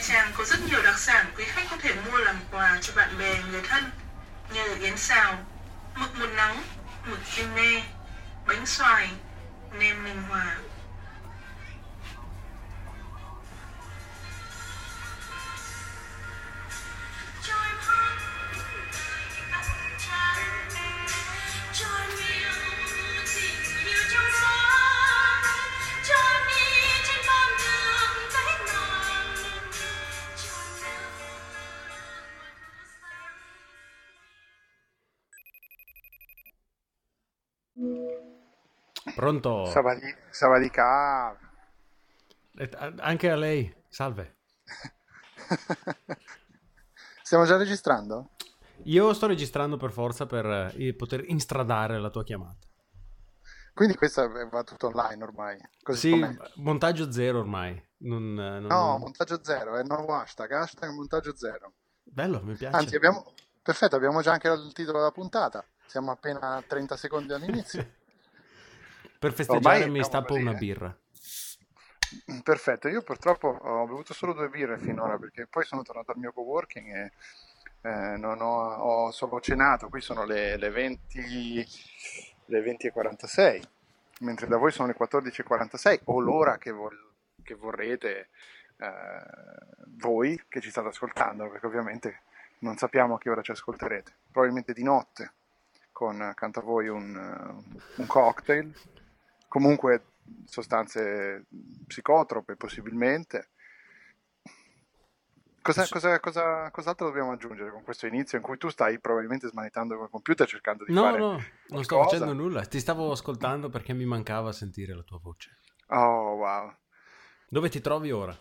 Nha Trang có rất nhiều đặc sản quý khách có thể mua làm quà cho bạn bè, người thân như yến xào, mực một nóng, mực kim nê, bánh xoài, nem Ninh Hòa. Pronto? Savadi- Savadica. Eh, a- Anche a lei, salve. Stiamo già registrando? Io sto registrando per forza per eh, poter instradare la tua chiamata. Quindi questo va tutto online ormai. Così Sì, com'è. montaggio zero ormai. Non, eh, non- No, montaggio zero, è il nuovo hashtag, hashtag montaggio zero. Bello, mi piace. Anzi, abbiamo... Perfetto, abbiamo già anche il titolo della puntata. Siamo appena a 30 secondi dall'inizio. Per festeggiare Ormai mi stappo una birra. Perfetto, io purtroppo ho bevuto solo due birre finora perché poi sono tornato al mio coworking e eh, non ho, ho solo cenato, qui sono le, le 20, le 20.46, mentre da voi sono le 14.46 o l'ora che, vol- che vorrete eh, voi che ci state ascoltando, perché ovviamente non sappiamo a che ora ci ascolterete, probabilmente di notte con accanto a voi un, un cocktail, comunque sostanze psicotrope possibilmente. Cosa, cosa, cosa, cos'altro dobbiamo aggiungere con questo inizio in cui tu stai probabilmente smanettando col computer cercando di No, fare no, non sto facendo nulla. Ti stavo ascoltando perché mi mancava sentire la tua voce. Oh, wow. Dove ti trovi ora?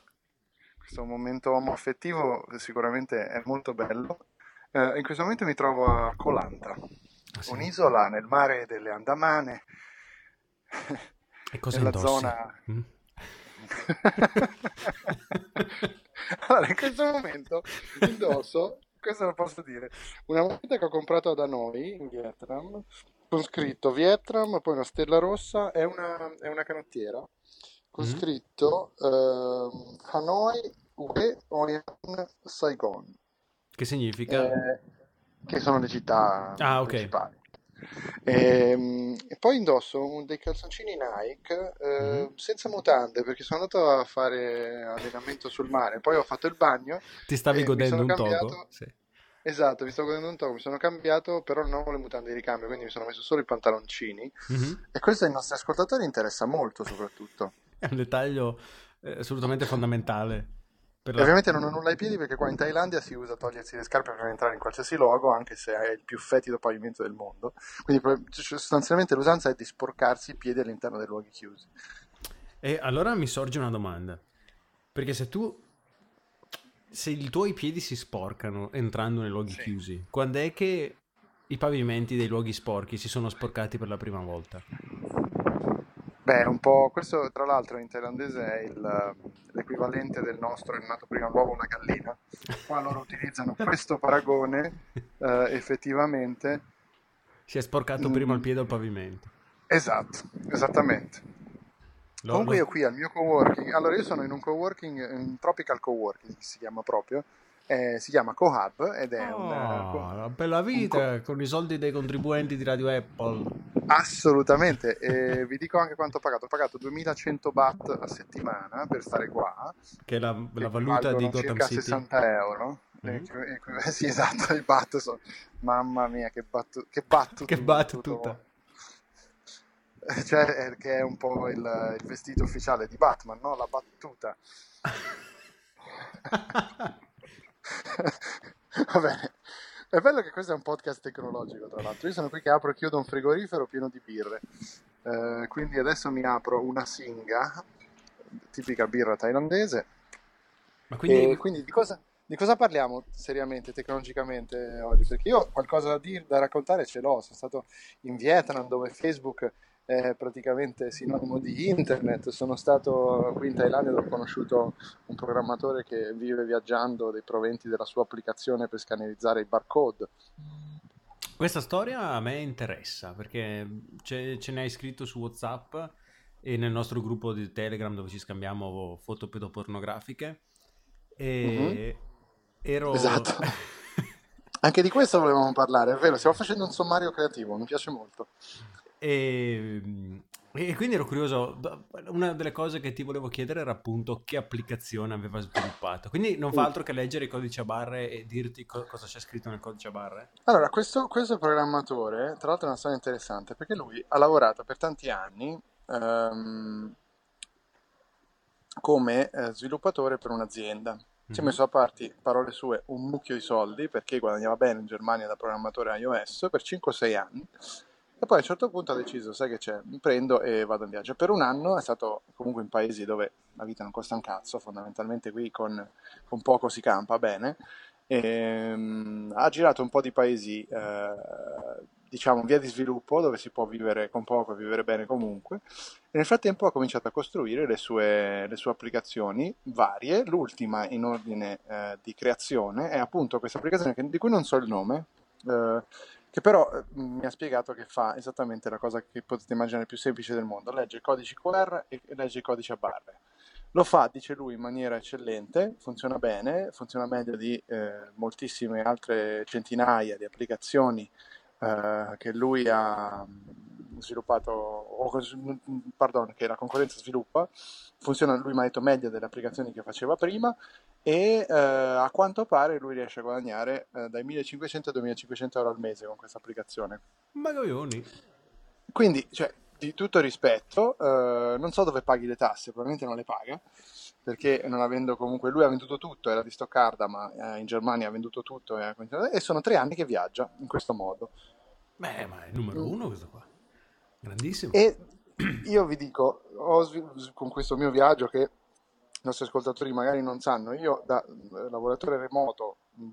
Questo momento omoaffettivo sicuramente è molto bello. Eh, in questo momento mi trovo a Colanta, Ah, sì? un'isola nel mare delle Andamane, E cosa nella indossi? zona... Mm? allora, in questo momento indosso, questo lo posso dire, una moneta che ho comprato da noi in Vietnam, con scritto Vietnam, poi una stella rossa e una, e una canottiera, con Mm? scritto ehm, Hanoi, Hue, Hoi An, Saigon, Che significa? eh, che sono le città Ah, ok. principali. Ehm, E, poi indosso un- dei calzoncini Nike eh, senza mutande perché sono andato a fare allenamento sul mare, poi ho fatto il bagno Ti stavi e godendo un togo? cambiato. Sì. Esatto, mi sto godendo un po', mi sono cambiato, però non ho le mutande di ricambio, quindi mi sono messo solo i pantaloncini. Mhm. E questo ai nostri ascoltatori interessa molto, soprattutto. È un dettaglio eh, assolutamente fondamentale. La- ovviamente non ho nulla ai piedi perché qua in Thailandia si usa togliersi le scarpe per entrare in qualsiasi luogo, anche se è il più fetido pavimento del mondo. Quindi sostanzialmente l'usanza è di sporcarsi i piedi all'interno dei luoghi chiusi. E allora mi sorge una domanda. Perché se tu... Se i tuoi piedi si sporcano entrando nei luoghi Sì. chiusi, quando è che i pavimenti dei luoghi sporchi si sono sporcati per la prima volta? Beh, un po', questo tra l'altro in thailandese è il, l'equivalente del nostro è nato prima l'uovo la gallina. Qua loro utilizzano questo paragone eh, effettivamente. Si è sporcato prima il Mm. piede al pavimento. Esatto, esattamente. Lo- Comunque lo- io qui al mio coworking, allora io sono in un coworking, un tropical coworking si chiama proprio, eh, si chiama Cohub ed è un... Oh, co- la bella vita con i soldi dei contribuenti di Radio Apple. Assolutamente, e vi dico anche quanto ho pagato, ho pagato 2100 baht a settimana per stare qua, Che è la, la valuta di Gotham circa City. 60 euro. Mhm. Equi- equi- sì, esatto, i baht sono... Mamma mia, che battuta! Che battuta! Che battuta. Cioè, è- che è un po' il, il vestito ufficiale di Batman, no? La battuta. Va bene. È bello che questo è un podcast tecnologico, tra l'altro. Io sono qui che apro e chiudo un frigorifero pieno di birre. Eh, quindi adesso mi apro una singa, tipica birra thailandese. Ma quindi... E quindi di cosa, di cosa parliamo seriamente, tecnologicamente oggi? Perché io qualcosa da, dire, da raccontare ce l'ho. Sono stato in Vietnam dove Facebook è praticamente sinonimo di internet. Sono stato qui in Thailandia dove ho conosciuto un programmatore che vive viaggiando dei proventi della sua applicazione per scannerizzare i barcode. Questa storia a me interessa perché ce, ce ne hai scritto su WhatsApp e nel nostro gruppo di Telegram dove ci scambiamo foto pedopornografiche e ero... Esatto. Anche di questo volevamo parlare, è vero, stiamo facendo un sommario creativo, mi piace molto. E, e quindi ero curioso, una delle cose che ti volevo chiedere era appunto che applicazione aveva sviluppato. Quindi non fa Uh. altro che leggere i codici a barre e dirti co- cosa c'è scritto nel codice a barre? Allora, questo, questo programmatore, tra l'altro è una storia interessante, perché lui ha lavorato per tanti anni ehm, come eh, sviluppatore per un'azienda. Si è Mhm. messo a parte, parole sue, un mucchio di soldi perché guadagnava bene in Germania da programmatore iOS per 5-6 anni. E poi a un certo punto ha deciso, sai che c'è, mi prendo e vado in viaggio. Per un anno è stato comunque in paesi dove la vita non costa un cazzo, fondamentalmente qui con, con poco si campa bene. Ehm, ha girato un po' di paesi, eh, diciamo, via di sviluppo, dove si può vivere con poco e vivere bene comunque. E nel frattempo ha cominciato a costruire le sue, le sue applicazioni varie. L'ultima in ordine eh, di creazione è appunto questa applicazione che- di cui non so il nome, eh, che però eh, mi ha spiegato che fa esattamente la cosa che potete immaginare più semplice del mondo. Legge i codici QR e legge i codici a barre. Lo fa, dice lui, in maniera eccellente, funziona bene, funziona meglio di eh, moltissime altre centinaia di applicazioni eh, che lui ha mm, sviluppato, o cos- mm, pardon, che la concorrenza sviluppa, funziona lui mi ha detto meglio delle applicazioni che faceva prima e eh, a quanto pare lui riesce a guadagnare eh, dai 1500 ai 2500 euro al mese con questa applicazione. Ma coglioni. Quindi, cioè, di tutto rispetto, eh, non so dove paghi le tasse, probabilmente non le paga, perché non avendo comunque, lui ha venduto tutto, era di Stoccarda, ma eh, in Germania ha venduto tutto e, continuato- e sono tre anni che viaggia in questo modo. Beh, ma è il numero uno questo qua. Grandissimo. E io vi dico, svil- con questo mio viaggio che i nostri ascoltatori magari non sanno, io da eh, lavoratore remoto, mh,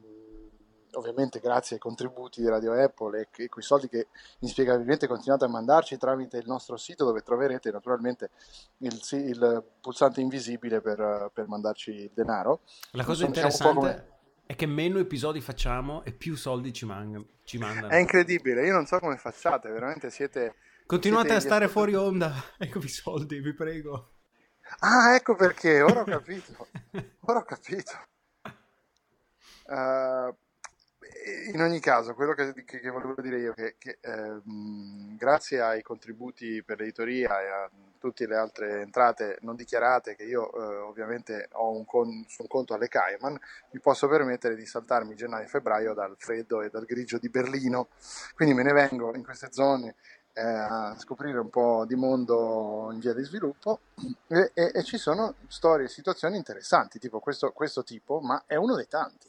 ovviamente grazie ai contributi di Radio Apple e, e quei soldi che inspiegabilmente continuate a mandarci tramite il nostro sito dove troverete naturalmente il, il pulsante invisibile per, per mandarci il denaro. La cosa Insomma, interessante è che meno episodi facciamo e più soldi ci, man- ci mandano. È incredibile, io non so come facciate, veramente siete... Continuate siete a stare fuori onda. Eccovi i soldi, vi prego. Ah, ecco perché, ora ho capito. Ora ho capito. Eh, in ogni caso, quello che, che- che volevo dire io è che, che, ehm, grazie ai contributi per l'editoria e a tutte le altre entrate non dichiarate che io eh, ovviamente ho un, con- un conto alle Cayman, mi posso permettere di saltarmi gennaio e febbraio dal freddo e dal grigio di Berlino. Quindi me ne vengo in queste zone eh, a scoprire un po' di mondo in via di sviluppo e, e- e ci sono storie e situazioni interessanti, tipo questo, questo tipo, ma è uno dei tanti.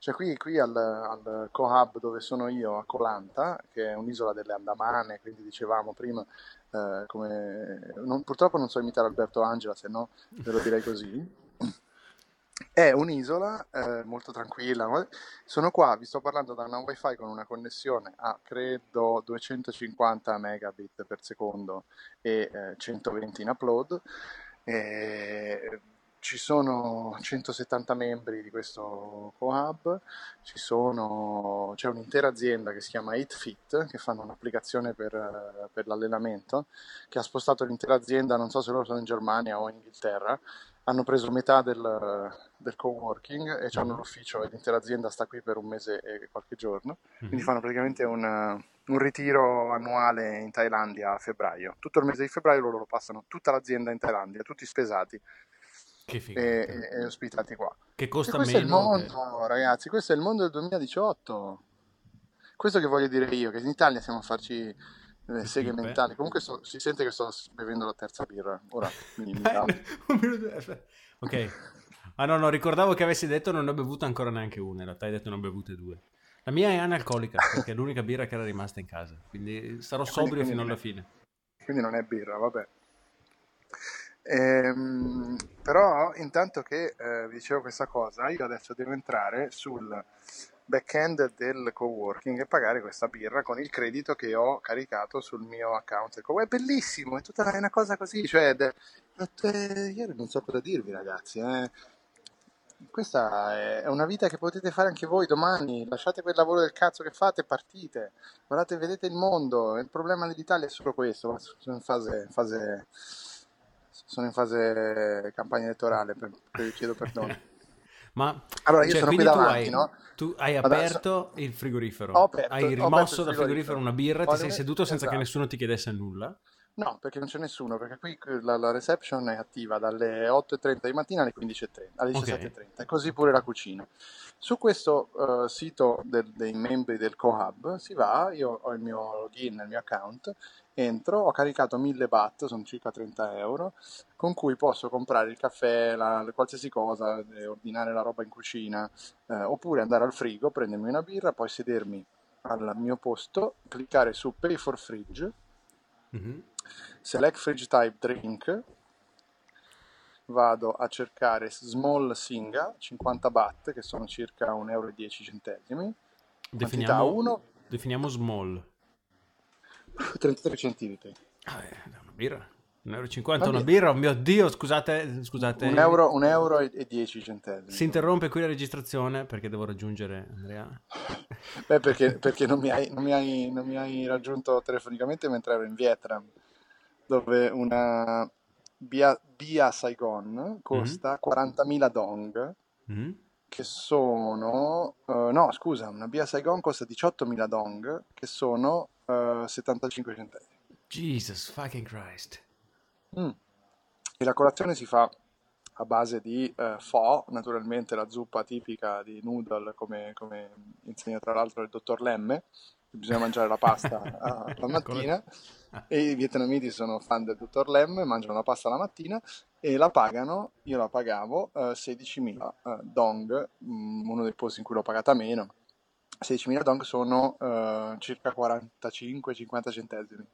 Cioè qui, qui al, al Cohub dove sono io, a Colanta, che è un'isola delle Andamane, quindi dicevamo prima, eh, come... non- purtroppo non so imitare Alberto Angela, se no ve lo direi così. È un'isola eh, molto tranquilla. Sono qua, vi sto parlando da una wifi con una connessione a credo 250 megabit per secondo e eh, 120 in upload. E ci sono 170 membri di questo co-hub, ci sono- c'è un'intera azienda che si chiama 8Fit che fanno un'applicazione per, per l'allenamento che ha spostato l'intera azienda, non so se loro sono in Germania o in Inghilterra, hanno preso metà del, del coworking e hanno l'ufficio e l'intera azienda sta qui per un mese e qualche giorno, quindi fanno praticamente un, un ritiro annuale in Thailandia a febbraio. Tutto il mese di febbraio loro lo passano tutta l'azienda in Thailandia, tutti spesati Che e, e- ospitati qua. Che E costa questo è il meno. mondo, ragazzi, questo è il mondo del 2018. Questo che voglio dire io, che in Italia siamo a farci le seghe pippe. mentali. Comunque sto- si sente che sto bevendo la terza birra. Ora mi, aspetta. Ok. Ah no, no, ricordavo che avessi detto non ne ho bevuta ancora neanche una, in realtà hai detto ne ho bevute due. La mia è analcolica, perché è l'unica birra che era rimasta in casa, quindi sarò sobrio quindi fino alla fine. Quindi non è birra, vabbè. Ehm, però intanto che eh, dicevo questa cosa, io adesso devo entrare sul back-end del coworking e pagare questa birra con il credito che ho caricato sul mio account. È bellissimo, è tutta una cosa così, cioè, de- io non so cosa dirvi ragazzi, eh. Questa è una vita che potete fare anche voi domani, lasciate quel lavoro del cazzo che fate e partite, guardate, vedete il mondo, il problema dell'Italia è solo questo, sono in fase, fase- sono in fase campagna elettorale, per, per- chiedo perdono. Ma Allora, io cioè, sono qui davanti, hai, no? tu hai Adesso- aperto il frigorifero, aperto- hai rimosso dal frigorifero una birra, ti sei seduto senza che esatto. nessuno ti chiedesse nulla. No, perché non c'è nessuno, perché qui la, la reception è attiva dalle 8.30 di mattina alle 15.30, alle Ok. 17.30, e così pure la cucina. Su questo eh, sito del- dei membri del Cohub si va, io ho il mio login, il mio account, entro, ho caricato 1000 baht, sono circa 30 euro, con cui posso comprare il caffè, la- qualsiasi cosa, eh, ordinare la roba in cucina, eh, oppure andare al frigo, prendermi una birra, poi sedermi al mio posto, cliccare su Pay for Fridge, Mhm. Select Fridge Type Drink, vado a cercare Small Singa, 50 baht, che sono circa 1,10 euro. Definiamo, 1, definiamo small. 33 centilitri. Ah, eh, una birra. 1,50 euro Va una bene. birra, oh mio Dio, scusate, scusate. 1 euro, un euro e e 10 centesimi. Si interrompe qui la registrazione perché devo raggiungere Andrea. Beh, perché, perché non, mi hai, non, mi hai, non mi hai raggiunto telefonicamente mentre ero in Vietnam, dove una Bia, Bia Saigon costa 40.000 dong, Mhm. che sono... eh, no, scusa, una Bia Saigon costa 18.000 dong, che sono eh, 75 centesimi. Jesus fucking Christ. Mm. E la colazione si fa a base di eh, pho, naturalmente la zuppa tipica di noodle, come, come insegna tra l'altro il dottor Lemme, bisogna mangiare la pasta eh, la mattina. E i vietnamiti sono fan del dottor Lemme, mangiano la pasta la mattina e la pagano, io la pagavo eh, 16.000 eh, dong, mm, uno dei posti in cui l'ho pagata meno. 16.000 dong sono eh, circa 45-50 centesimi.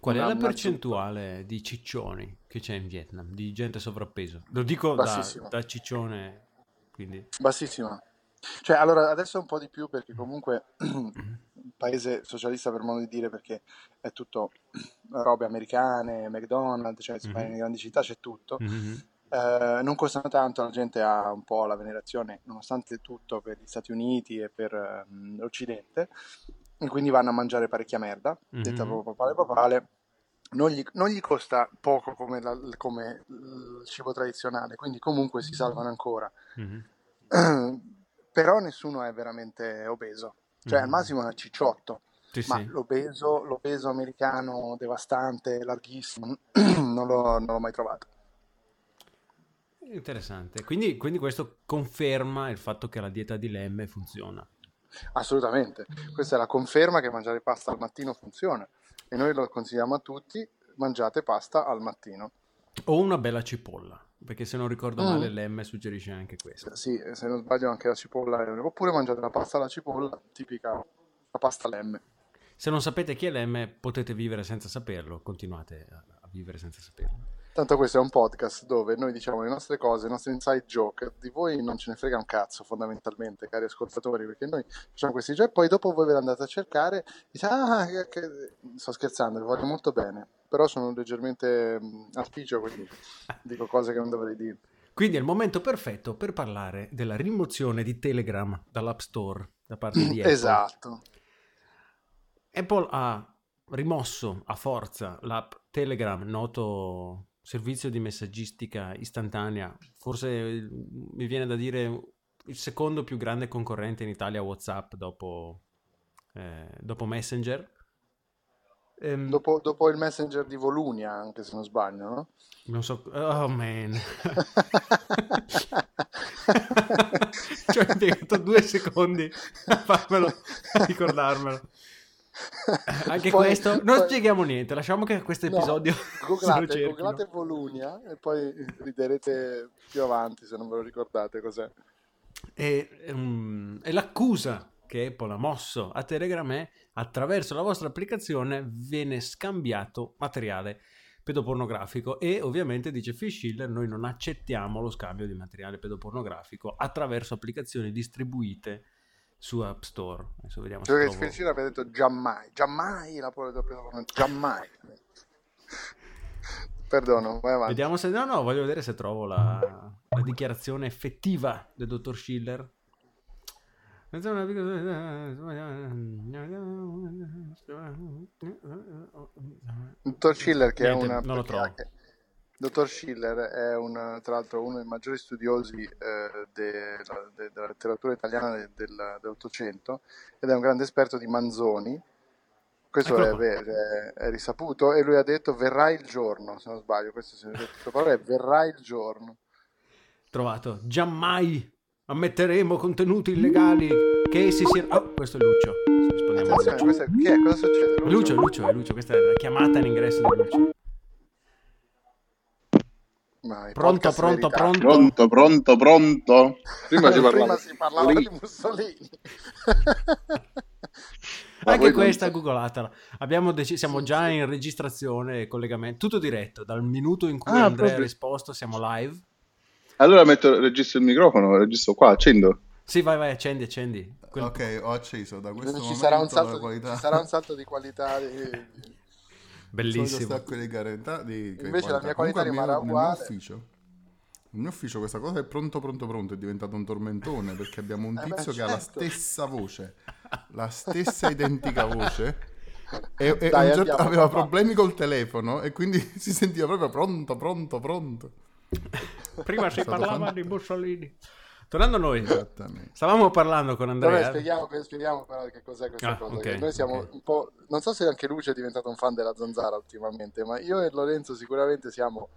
Qual è la percentuale di ciccioni che c'è in Vietnam, di gente sovrappeso? Lo dico da, da ciccione, quindi... Bassissima. Cioè, allora, adesso un po' di più perché comunque paese socialista per modo di dire perché è tutto robe americane, McDonald's, cioè Mhm. nelle grandi città c'è tutto. Mhm. Eh, non costano tanto, la gente ha un po' la venerazione, nonostante tutto, per gli Stati Uniti e per ehm, l'Occidente, e quindi vanno a mangiare parecchia merda, detta Mhm. proprio papale papale. Non gli, non gli costa poco come, la- come il cibo tradizionale, quindi comunque si salvano ancora. Mhm. Però nessuno è veramente obeso, cioè al Mhm. massimo è cicciotto, Sì, ma sì. l'obeso, l'obeso americano devastante, larghissimo, non l'ho, non l'ho mai trovato. Interessante. Quindi, quindi questo conferma il fatto che la dieta di Lemme funziona. Assolutamente, questa è la conferma che mangiare pasta al mattino funziona e noi lo consigliamo a tutti, mangiate pasta al mattino. O una bella cipolla, perché se non ricordo Mm. male Lemme suggerisce anche questo. Sì, se non sbaglio anche la cipolla, oppure mangiate la pasta alla cipolla, tipica la pasta lemme. Se non sapete chi è Lemme, potete vivere senza saperlo, continuate a, a vivere senza saperlo. Tanto questo è un podcast dove noi diciamo le nostre cose, i nostri inside joke, di voi non ce ne frega un cazzo fondamentalmente, cari ascoltatori, perché noi facciamo questi giochi e poi dopo voi ve li andate a cercare e dite, ah, che, che-" sto scherzando, vi voglio molto bene, però sono leggermente mh, aspiccio, quindi dico cose che non dovrei dire. Quindi è il momento perfetto per parlare della rimozione di Telegram dall'App Store da parte di Apple. Esatto. Apple ha rimosso a forza l'app Telegram, noto servizio di messaggistica istantanea, forse mi viene da dire il secondo più grande concorrente in Italia WhatsApp dopo, eh, dopo Messenger. Ehm, Dopo, dopo il messenger di Volunia, anche se non sbaglio, no? Non so, oh man, ci ho impiegato due secondi a farmelo, a ricordarmelo. Anche Poi- questo, non poi- spieghiamo niente, lasciamo che questo No, episodio lo googlate, googlate Volunia e poi riderete più avanti se non ve lo ricordate cos'è. E, ehm, e l'accusa che Apple ha mosso a Telegram è attraverso la vostra applicazione viene scambiato materiale pedopornografico e ovviamente dice Fishiller noi non accettiamo lo scambio di materiale pedopornografico attraverso applicazioni distribuite su App Store. Adesso vediamo se che trovo- Sfilcino aveva detto giammai, giammai la pole giammai. Perdono, vai avanti. Vediamo se no, no, voglio vedere se trovo la, la dichiarazione effettiva del dottor Schiller. Dottor Schiller che è una... non lo trovo. anche- Dottor Schiller è un, tra l'altro uno dei maggiori studiosi eh, de- de- della letteratura italiana de- del- dell'Ottocento ed è un grande esperto di Manzoni. Questo è, è- è risaputo e lui ha detto verrà il giorno, se non sbaglio, questo si è verrà il giorno. Trovato. Giammai ammetteremo contenuti illegali che essi siano... Oh, questo è Lucio. Rispondiamo a Lucio. è? Lucio, Lucio, è Lucio. Questa è la chiamata all'ingresso di Lucio. Ma i Pronto, pronto, verità. pronto. Pronto, pronto, pronto. Prima si parlava Prima si parlava di Mussolini. Anche non questa googlatela. Abbiamo deciso, siamo già in registrazione e collegamento, tutto diretto. Dal minuto in cui Ah, Andrea ha proprio. risposto, siamo live. Allora metto, registro il microfono, registro qua, accendo. Sì, vai, vai, accendi, accendi. Quel- Ok, ho acceso. Da questo ci, momento sarà un la salto, qualità... ci sarà un salto di qualità. di- Bellissimo. stacco di qualità. Di Invece la mia qualità Comunque rimarrà nel mio uguale. ufficio. Nel mio ufficio questa cosa è pronto, pronto, pronto. È diventato un tormentone perché abbiamo un Eh, beh, tizio che ha la certo. stessa voce, la stessa identica voce. E, e Dai, un certo- andiamo, aveva papà. problemi col telefono e quindi si sentiva proprio pronto, pronto, pronto. Prima si parlava fantastico. di Mussolini. Tornando a noi, Esattamente. stavamo parlando con Vabbè, Andrea. spieghiamo, spieghiamo però che cos'è questa Ah, cosa. ok, che noi siamo ok. un po'. Non so se anche Luce è diventato un fan della zanzara ultimamente, ma io e Lorenzo sicuramente siamo,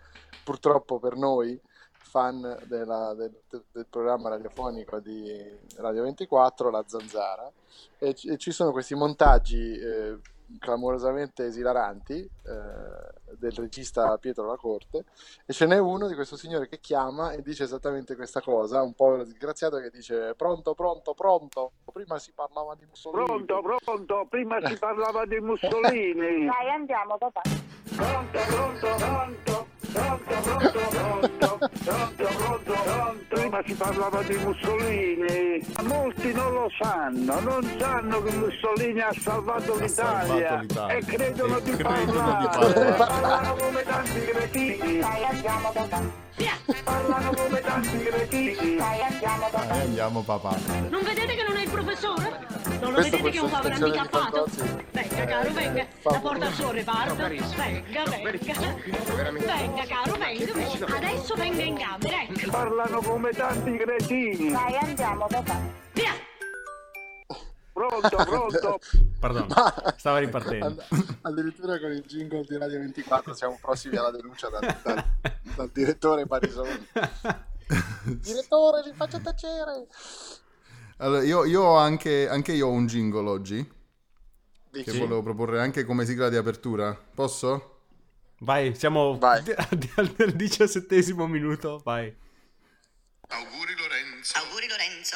purtroppo per noi, fan della- del, del programma radiofonico di Radio 24, La Zanzara, e, ci- e ci sono questi montaggi eh, clamorosamente esilaranti eh, del regista Pietro Lacorte e ce n'è uno di questo signore che chiama e dice esattamente questa cosa, un po' disgraziato che dice pronto, pronto, pronto, prima si parlava di Mussolini. Pronto, pronto, prima si parlava di Mussolini. Dai, andiamo, papà. Pronto, pronto, pronto, pronto, pronto, pronto, pronto, pronto, pronto. Prima si parlava di Mussolini. Ma Molti non lo sanno, non sanno che Mussolini ha salvato Ha l'Italia salvato l'Italia. e credono E di credono di parlare. parlare. Parlano come tanti cretini, Dai, andiamo, papà. parlano come tanti cretini. Dai, andiamo, papà. Dai, andiamo papà. Non vedete che non è il professore? Non lo Questo vedete che è un povero handicappato? Venga caro, venga, la porta al suo reparto. Venga, venga. Venga caro, venga. Adesso venga in camera, ecco. Parlano come tanti cretini. Dai, andiamo, papà. Via! Pronto, pronto. Pardon, stava ripartendo. And- addirittura con il jingle di Radio 24 siamo prossimi alla denuncia dal, dal- dal direttore Parisoni. Direttore, ci faccio tacere! Allora, io, io ho anche, anche io ho un jingle oggi che Dici? volevo proporre anche come sigla di apertura. Posso? Vai, siamo Vai. al al diciassettesimo minuto. Vai. Auguri Lorenzo. Auguri Lorenzo.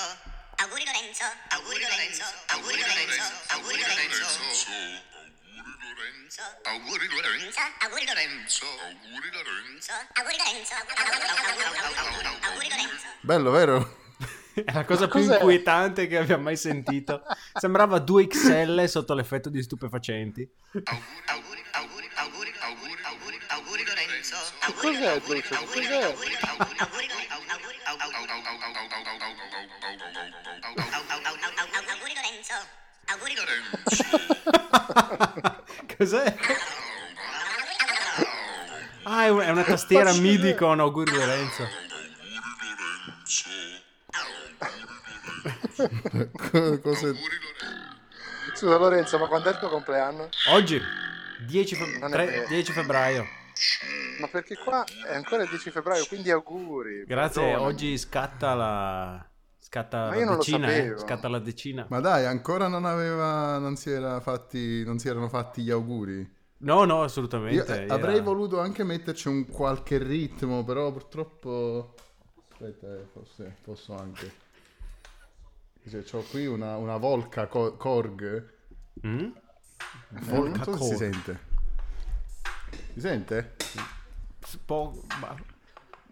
Auguri Lorenzo. Auguri Lorenzo. Auguri Lorenzo. Auguri Lorenzo. Auguri Lorenzo. Auguri Lorenzo. Auguri Lorenzo. Auguri Lorenzo. Auguri Lorenzo. Bello, vero? È la cosa più Cos'è? inquietante che abbia mai sentito. Sembrava 2XL sotto l'effetto di stupefacenti. Auguri, auguri, auguri, auguri, auguri, auguri Lorenzo. Cos'è? Che cos'è? Auguri, auguri, auguri, auguri, auguri Lorenzo. Auguri Lorenzo. Cos'è? Ah, è un- è una tastiera MIDI con auguri Lorenzo. Co- Cose... Scusa Lorenzo, ma quando è il tuo compleanno? Oggi, 10, fe- Non è tre- vero. 10 febbraio. Ma perché qua è ancora il 10 febbraio, quindi auguri. Grazie, perdonami. oggi scatta la... Scatta Ma io la non lo decina, eh. Scatta la decina. Ma dai, ancora non aveva... Non si, era fatti, non si erano fatti gli auguri. No, no, Io assolutamente. eh, era- avrei voluto anche metterci un qualche ritmo, però purtroppo... Aspetta, eh, forse posso anche... Ho qui una, una Volca co- Korg. Mm? Eh, Volca non so se si Korg. sente. Si sente? Po- ma-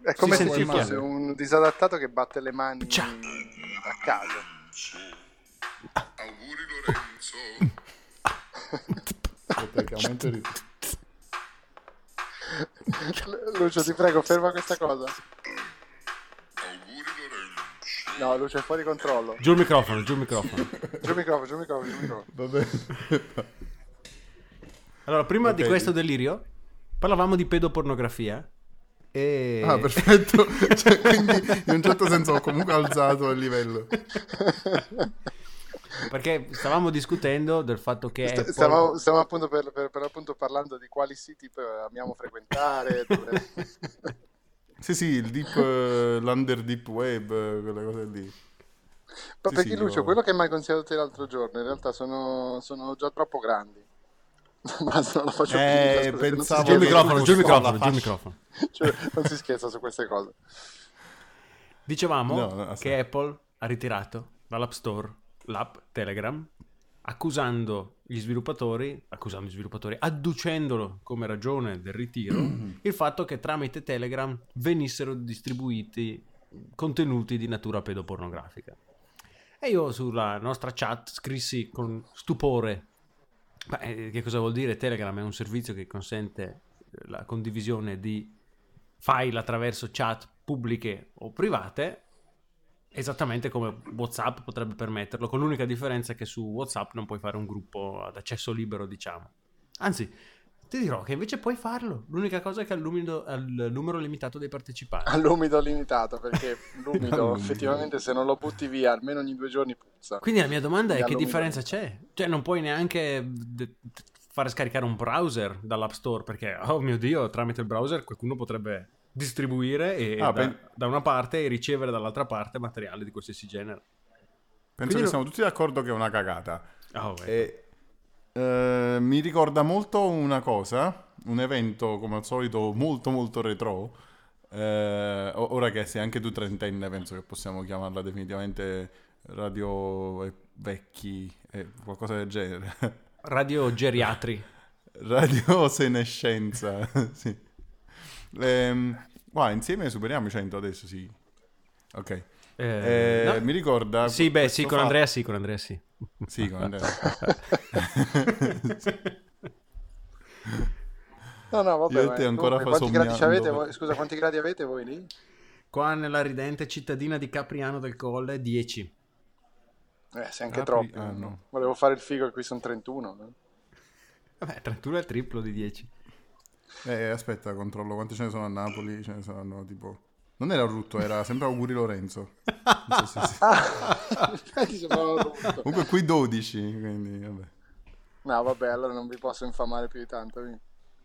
È come Si se fosse un disadattato che batte le mani Ciao. a caso. Auguri Lorenzo. Aspetta che aumento il ritmo. Lucio, ti prego, ferma questa cosa. No, Lucio, è fuori controllo. Giù il microfono, giù il microfono. Giù il microfono, giù il microfono, giù il microfono. Va bene. Allora, prima di Ok. questo delirio, parlavamo di pedopornografia. E... Ah, perfetto. Cioè, quindi in un certo senso ho comunque alzato il livello. Perché stavamo discutendo del fatto che St- Apple- Stiamo, stiamo appunto per, per- per appunto parlando di quali siti poi amiamo frequentare. dove- Sì, sì, il deep, eh, l'under deep web, eh, quelle cose lì. Ma Sì, perché sì, Lucio, io- quello che mi hai consigliato te l'altro giorno, in realtà sono, sono già troppo grandi. Ma non la faccio Eh, si pensavo Giù il microfono, giù il microfono, giù il microfono. Cioè, non si scherza su queste cose. Dicevamo No, no, che Apple ha ritirato dall'App Store l'app Telegram, accusando gli sviluppatori, accusando gli sviluppatori, adducendolo come ragione del ritiro, il fatto che tramite Telegram venissero distribuiti contenuti di natura pedopornografica. E io sulla nostra chat scrissi con stupore, ma, eh, che cosa vuol dire? Telegram è un servizio che consente eh, la condivisione di file attraverso chat pubbliche o private, esattamente come WhatsApp potrebbe permetterlo, con l'unica differenza che su WhatsApp non puoi fare un gruppo ad accesso libero, diciamo. Anzi, ti dirò che invece puoi farlo. L'unica cosa è che ha il numero, ha il numero limitato dei partecipanti. All'umido limitato, perché l'umido effettivamente se non lo butti via almeno ogni due giorni puzza. Quindi la mia domanda è che differenza c'è? Cioè non puoi neanche d- d- fare scaricare un browser dall'App Store perché, oh mio Dio, tramite il browser qualcuno potrebbe distribuire e Ah, da, pen- da una parte e ricevere dall'altra parte materiale di qualsiasi genere. Penso Quindi che lo- siamo tutti d'accordo che è una cagata. Oh. E, eh, mi ricorda molto una cosa, un evento come al solito molto molto retro. eh, ora che sei anche tu trentenne, penso che possiamo chiamarla definitivamente radio vecchi, eh, qualcosa del genere. Radio geriatri. Radio senescenza, sì. Ehm, qua insieme superiamo i 100 adesso, sì. Ok. Eh, Eh, no. Mi ricorda... Sì, beh, sì, con Andrea sì, con Andrea sì. Sì, con Andrea. No, no, vabbè. Io te ancora comunque, quanti gradi avete? voi? Scusa, quanti gradi avete voi lì? Qua nella ridente cittadina di Capriano del Colle 10. Eh, sei anche Capri- troppo. ah, no. Volevo fare il figo e qui sono 31. no? Vabbè, 31 è il triplo di 10. Eh, aspetta, controllo quanti ce ne sono a Napoli. Ce ne saranno tipo. Non era Rutto, era sempre Auguri Lorenzo. Sì, sì, sì. Ah. Comunque qui 12, quindi vabbè. No, vabbè, allora non vi posso infamare più di tanto. quindi.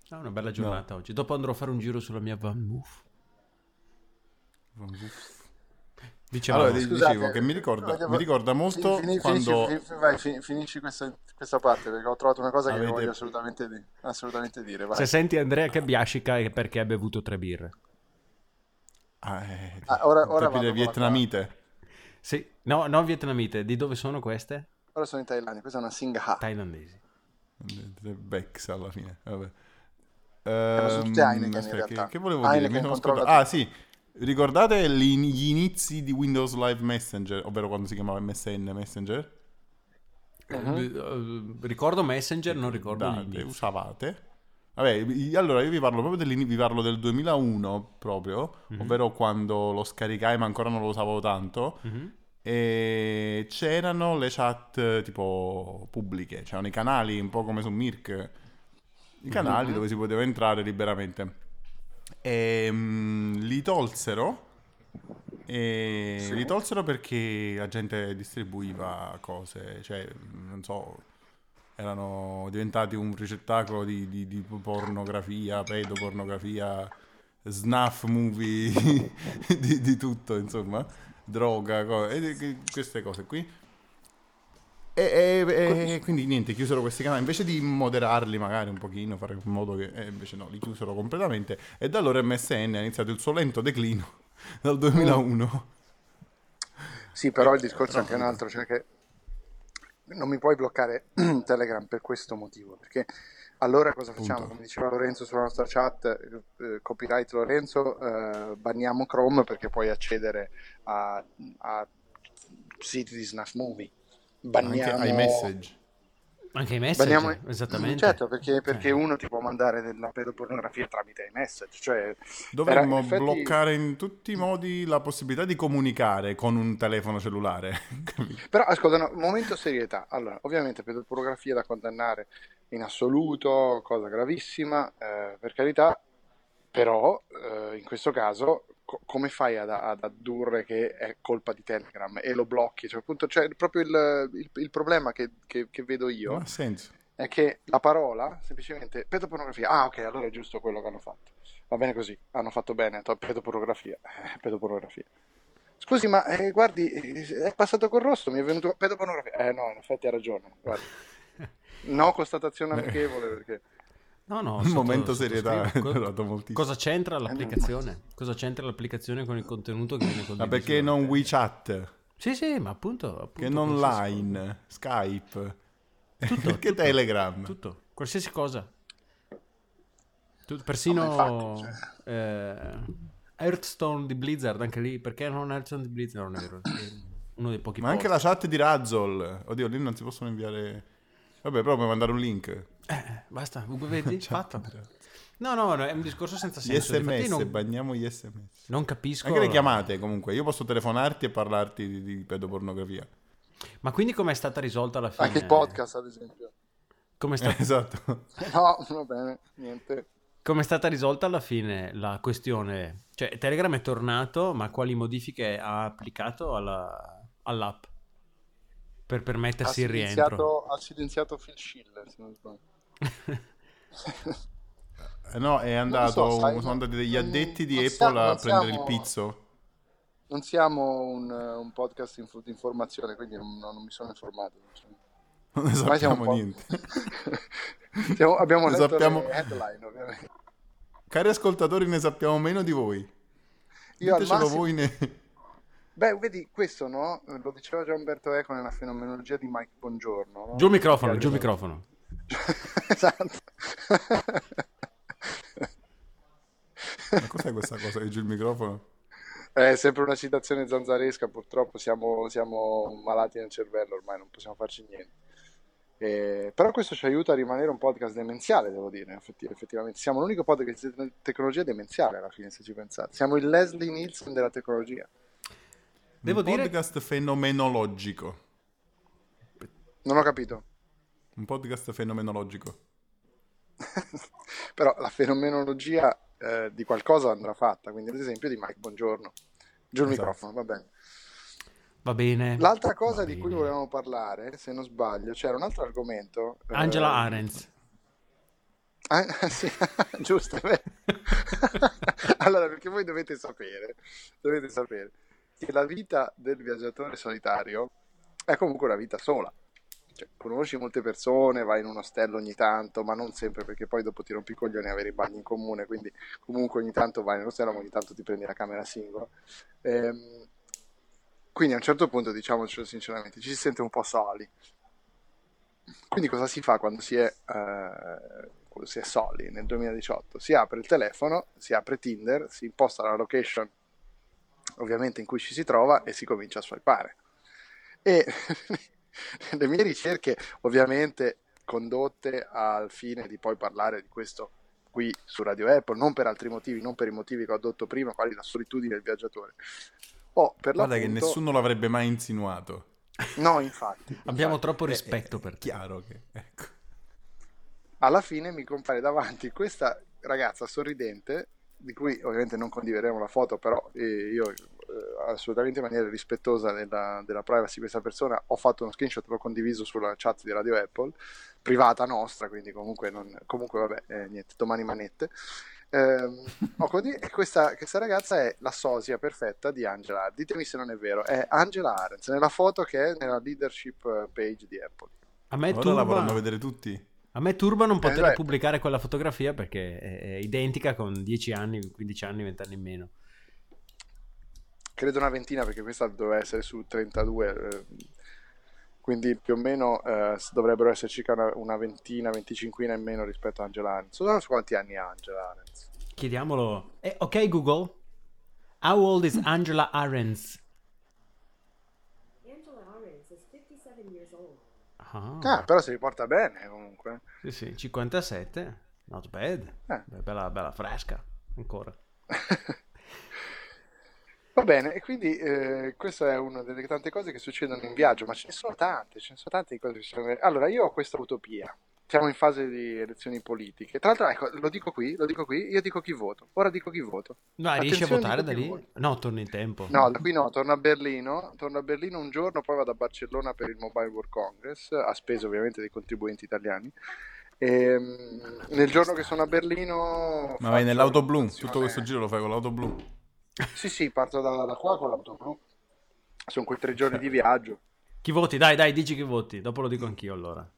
Ah, una bella giornata oggi. Dopo andrò a fare un giro sulla mia Van Moof. Dicevamo, Allora, Scusate, dicevo che mi ricorda, voglio- mi ricorda molto Fini- quando... finisci, fi- vai, fi- finisci questa, questa parte perché ho trovato una cosa che Avete- voglio assolutamente, di- assolutamente dire. Vai. se senti Andrea che biascica è perché ha bevuto tre birre. Ah, eh, Ah, ora- ora vado vietnamite. Sì, no, non vietnamite. Di dove sono queste? Ora sono in Thailandia, questa è una Singha. Thailandesi. Bex alla fine, vabbè. ma sono tutte Heineken in aspetta, che, che volevo Heineken dire? Mi sono scordato. Ah, sì. Ricordate gli, inizi di Windows Live Messenger, ovvero quando si chiamava MSN Messenger? Mhm. Eh, ricordo Messenger, non ricordo Date, usavate. Vabbè, allora io vi parlo proprio vi parlo del 2001 proprio, Mhm. ovvero quando lo scaricai ma ancora non lo usavo tanto. Mhm. E c'erano le chat eh, tipo pubbliche, c'erano i canali un po' come su Mirk, i canali Mhm. dove si poteva entrare liberamente. E mm, li tolsero. E Sì. li tolsero perché la gente distribuiva cose, cioè, non so, erano diventati un ricettacolo di, di- di pornografia, pedopornografia, snuff movie, di, di tutto, insomma, droga, co- e queste cose qui. E, e- e quindi niente, chiusero questi canali, invece di moderarli magari un pochino, fare in modo che... e invece no, li chiusero completamente e da allora MSN ha iniziato il suo lento declino dal 2001. Sì, però il discorso è anche un altro, cioè che non mi puoi bloccare Telegram per questo motivo, perché allora cosa facciamo? Punto. Come diceva Lorenzo sulla nostra chat, eh, copyright Lorenzo, eh, banniamo Chrome perché puoi accedere a, a siti di snuff movie. Anche Banniamo ai message. Anche i message, Banniamo- esattamente. Certo, perché, perché Eh. uno ti può mandare della pedopornografia tramite i message, cioè Dovremmo effetti- bloccare in tutti i modi la possibilità di comunicare con un telefono cellulare. Però ascolta, no, momento serietà. Allora, ovviamente pedopornografia da condannare in assoluto, cosa gravissima, eh, per carità, però eh, in questo caso co- come fai ad, ad addurre che è colpa di Telegram e lo blocchi? Cioè, appunto, cioè, proprio il, il- il problema che, che- che vedo io senso. è che la parola semplicemente pedopornografia. Ah, ok, allora è giusto quello che hanno fatto. Va bene così, hanno fatto bene, to- pedopornografia. Eh, pedopornografia. Scusi, ma eh, guardi, è passato col rosso, mi è venuto pedopornografia. Eh no, in effetti ha ragione. Guardi. No constatazione amichevole perché No, no, Un sotto- momento serietà, l'ho dato moltissimo. Cosa c'entra l'applicazione? Cosa c'entra l'applicazione con il contenuto che viene condiviso? Ma perché non WeChat? Sì, sì, ma appunto... appunto Che non Line, Skype? Tutto, perché tutto, Telegram? Tutto, qualsiasi cosa. Tu- persino No, infatti, eh, Hearthstone di Blizzard, anche lì, perché non Hearthstone di Blizzard? Non è vero, è uno dei pochi Ma anche posti. la chat di Razzle. Oddio, lì non si possono inviare... Vabbè, però puoi mandare un link. Eh, basta, vedi? Fatto. No, no, no, è un discorso senza Gli senso. Infatti sms, non, bagniamo gli sms. non capisco... Anche le chiamate comunque, io posso telefonarti e parlarti di, di pedopornografia. Ma quindi com'è stata risolta alla fine? anche il podcast ad esempio. Com'è stata... esatto. No, va bene, niente. Come è stata risolta alla fine la questione? Cioè, Telegram è tornato, ma quali modifiche ha applicato alla- all'app per permettersi il rientro? silenziato, ha silenziato Phil Schiller, se non sbaglio. Eh no, è andato, so, sai, sono andati degli non- addetti di non Apple siamo- a prendere siamo- il pizzo. Non siamo un, un podcast info- di informazione, quindi non, non mi sono informato. Non ne sappiamo niente. Siamo- abbiamo Ne letto sappiamo- le headline, ovviamente. Cari ascoltatori, ne sappiamo meno di voi. Io al Ditecelo massimo- voi ne... Beh, vedi, questo no? Lo diceva già Umberto Eco nella fenomenologia di Mike Bongiorno. no? Giù il microfono, giù microfono. esatto. Ma cos'è questa cosa che giù il microfono? È sempre una citazione zanzaresca, purtroppo siamo, siamo malati nel cervello ormai, non possiamo farci niente. Eh, però questo ci aiuta a rimanere un podcast demenziale, devo dire, effetti- effettivamente. Siamo l'unico podcast di tecnologia demenziale alla fine, se ci pensate. Siamo il Leslie Nielsen della tecnologia. Devo un dire- podcast fenomenologico. Non ho capito. Un podcast fenomenologico. Però la fenomenologia eh, di qualcosa andrà fatta, quindi ad esempio di Mike Bongiorno. Giù il Esatto. microfono, va bene. Va bene. L'altra cosa Va di cui bene. volevamo parlare, se non sbaglio, c'era un altro argomento. eh, Angela Arendt. Ah, sì, giusto. allora, perché voi dovete sapere, dovete sapere che la vita del viaggiatore solitario è comunque una vita sola. Cioè, conosci molte persone, vai in un ostello ogni tanto, ma non sempre perché poi dopo ti rompi i coglioni avere i bagni in comune, quindi comunque ogni tanto vai in un ostello, ma ogni tanto ti prendi la camera singola. Ehm, quindi a un certo punto, diciamocelo sinceramente, ci si sente un po' soli. Quindi cosa si fa quando si è, eh, quando si è soli nel 2018? Si apre il telefono, si apre Tinder, si imposta la location ovviamente in cui ci si trova e si comincia a swipare. E le mie ricerche ovviamente condotte al fine di poi parlare di questo qui su Radio Apple, non per altri motivi, non per i motivi che ho detto prima, quali la solitudine del viaggiatore. Ho per Guarda che nessuno l'avrebbe mai insinuato. No, infatti. Abbiamo infatti. troppo È- rispetto è per te. chiaro che... Ecco. alla fine mi compare davanti questa ragazza sorridente, di cui ovviamente non condivideremo la foto, però eh, io eh, assolutamente in maniera rispettosa della, della privacy di questa persona ho fatto uno screenshot, l'ho condiviso sulla chat di Radio Apple, privata nostra, quindi comunque, non, comunque vabbè, eh, niente, domani manette. Ho condiv- e questa, questa ragazza è la sosia perfetta di Angela Arendt. Ditemi se non è vero, è Angela Arendt nella foto che è nella leadership eh, page di Apple. A me Ora la vorranno turba, vedere tutti. a me turba non poter beh. pubblicare quella fotografia perché è, è identica con 10 anni, 15 anni, 20 anni in meno. Credo una ventina perché questa doveva essere su 32 eh, quindi più o meno eh, dovrebbero essere circa una, una ventina, venticinquina in meno rispetto a Angela Arendt. Non so quanti anni ha Angela Arendt. Chiediamolo. Eh, ok Google, how old is Angela Arendt? Angela Arendt is 57 years old. Ah, Ah, però si riporta bene comunque. sì, sì, 57, not bad. Eh. Beh, Bella, bella fresca, ancora. Va bene, e quindi eh, questa è una delle tante cose che succedono in viaggio, ma ce ne sono tante, ce ne sono tante di cose che succedono. Allora, io ho questa utopia, siamo in fase di elezioni politiche. Tra l'altro, ecco, lo dico qui, lo dico qui, io dico chi voto. Ora dico chi voto. No, riesci a votare da lì? voto. No, torni in tempo. No, da qui no, torno a Berlino, torno a Berlino un giorno, poi vado a Barcellona per il Mobile World Congress, a spese ovviamente dei contribuenti italiani. E, mm, nel giorno che sono a Berlino... Ma vai nell'auto blu, tutto questo giro lo fai con l'auto blu. Sì, sì, parto da, da qua con l'auto blu. Sono quei tre giorni di viaggio. Chi voti? Dai, dai, dici chi voti. Dopo lo dico anch'io allora.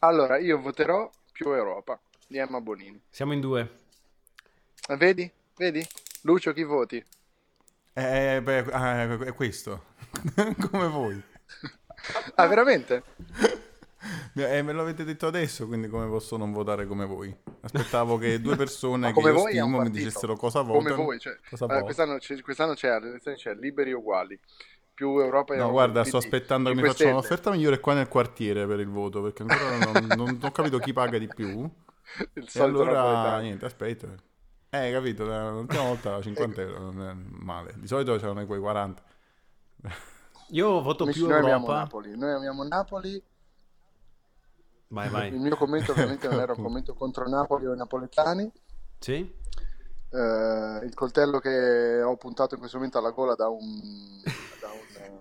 Allora, io voterò più Europa di Emma Bonini. Siamo in due. Eh, Vedi? Vedi? Lucio, chi voti? Eh, beh, ah, è questo. Come voi. Ah, veramente? Eh, me l'avete detto adesso, quindi come posso non votare come voi? Aspettavo che due persone che come io stimo mi dicessero cosa Come votano. voi, cioè, cosa allora, quest'anno, c'è, quest'anno c'è c'è liberi uguali. Più Europa e No, guarda, sto aspettando che mi 5 facciano un'offerta migliore qua nel quartiere per il voto, perché ancora non, non- non ho capito chi paga di più. Il E allora, niente, aspetta. Eh, capito, l'ultima volta 50 euro non è male. Di solito c'erano quei 40. Io voto Amici, più noi amiamo Europa. Napoli. Noi amiamo Napoli. Vai, vai. Il mio commento ovviamente non era un commento contro Napoli o i napoletani. Sì? Eh, il coltello che ho puntato in questo momento alla gola da un, da un eh,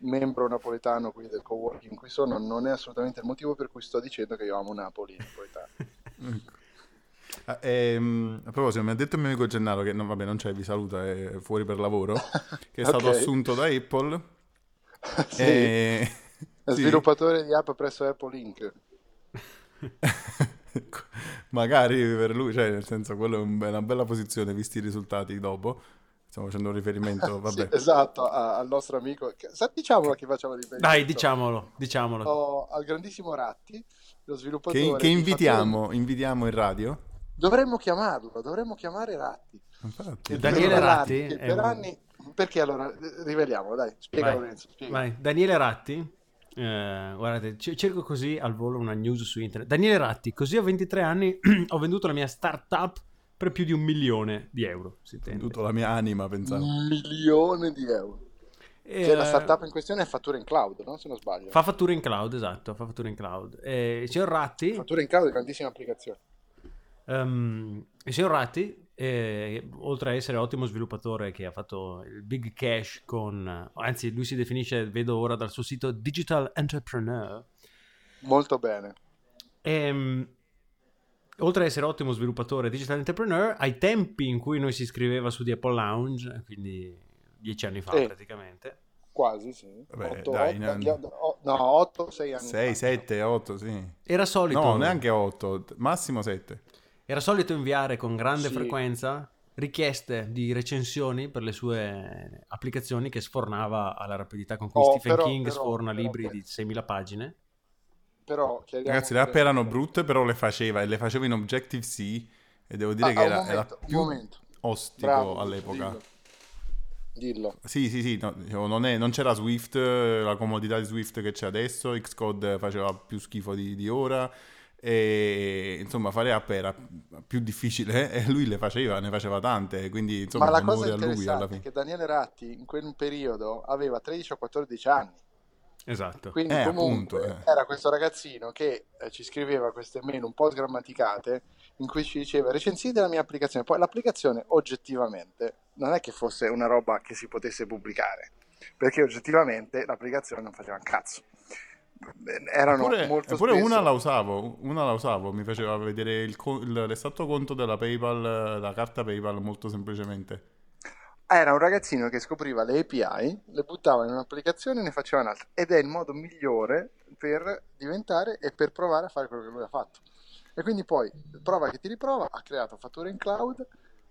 membro napoletano qui del coworking in cui sono non è assolutamente il motivo per cui sto dicendo che io amo Napoli e i napoletani. Ah, ehm, a proposito, mi ha detto il mio amico Gennaro che no, vabbè, non c'è, vi saluta, è fuori per lavoro, che è stato assunto da Apple. Sì. E... Sì, sviluppatore di app presso Apple Inc. magari per lui, cioè, nel senso, quello è un- è una bella posizione, visti i risultati dopo. Stiamo facendo un riferimento, Sì, vabbè. esatto, a- al nostro amico. che- Diciamolo a chi facciamo di Dai, diciamolo, diciamolo. Oh, al grandissimo Ratti, lo sviluppatore. Che, che invitiamo, invitiamo in radio. Dovremmo chiamarlo, dovremmo chiamare Ratti. Infatti. Daniele Ratti che è per un- anni... Perché allora, riveliamolo, dai, spiega Vai, Lorenzo. spiega. vai. Daniele Ratti. Eh, guardate, c- cerco così al volo una news su internet. Daniele Ratti, così a 23 anni ho venduto la mia startup per più di un milione di euro. Si intende. Tutta la mia anima, pensavo. Un milione di euro. E, Che la eh, startup in questione è Fattura in Cloud, no? Se non sbaglio. Fa fatture in cloud, esatto, fa fatture in cloud. E il signor Ratti, Fattura in Cloud è una grandissima applicazione. ehm, il signor Ratti, eh, oltre a essere ottimo sviluppatore che ha fatto il big cash con, anzi lui si definisce, vedo ora dal suo sito, digital entrepreneur, Molto bene. Ehm, oltre ad essere ottimo sviluppatore digital entrepreneur, ai tempi in cui noi si iscriveva su The Apple Lounge, quindi dieci anni fa Eh. praticamente, Quasi, sì. Vabbè, Otto- dai, otto- no. o- no, 8, 6 anni 6, fa. 7, 8, sì. era solito, No, neanche 8, massimo 7. Era solito inviare con grande Sì. frequenza richieste di recensioni per le sue applicazioni che sfornava alla rapidità con cui Oh, Stephen però- King però- sforna però- libri di 6.000 pagine. Però, Ragazzi, le app erano brutte, però le faceva e le faceva in Objective-C e devo dire Ah, che un era, momento, era più momento. ostico Bravo, all'epoca. Dillo. Dillo. Sì, sì, sì, no, non, è- non c'era Swift, la comodità di Swift che c'è adesso, Xcode faceva più schifo di, di ora e insomma fare app era più difficile e lui le faceva, ne faceva tante, quindi insomma Ma la cosa onore a lui alla interessante è fine. che Daniele Ratti in quel periodo aveva 13 o 14 anni. Esatto. Quindi Eh, comunque appunto, eh. era questo ragazzino che eh, ci scriveva queste mail un po' sgrammaticate in cui ci diceva recensite la mia applicazione. Poi l'applicazione oggettivamente non è che fosse una roba che si potesse pubblicare, perché oggettivamente l'applicazione non faceva un cazzo. Erano Eppure, molto eppure spesso... una la usavo, una la usavo, mi faceva vedere il, il- l'esatto conto della PayPal, la carta PayPal molto semplicemente. Era un ragazzino che scopriva le API, le buttava in un'applicazione e ne faceva un'altra. Ed è il modo migliore per diventare e per provare a fare quello che lui ha fatto. E quindi poi, prova che ti riprova, ha creato fatture in cloud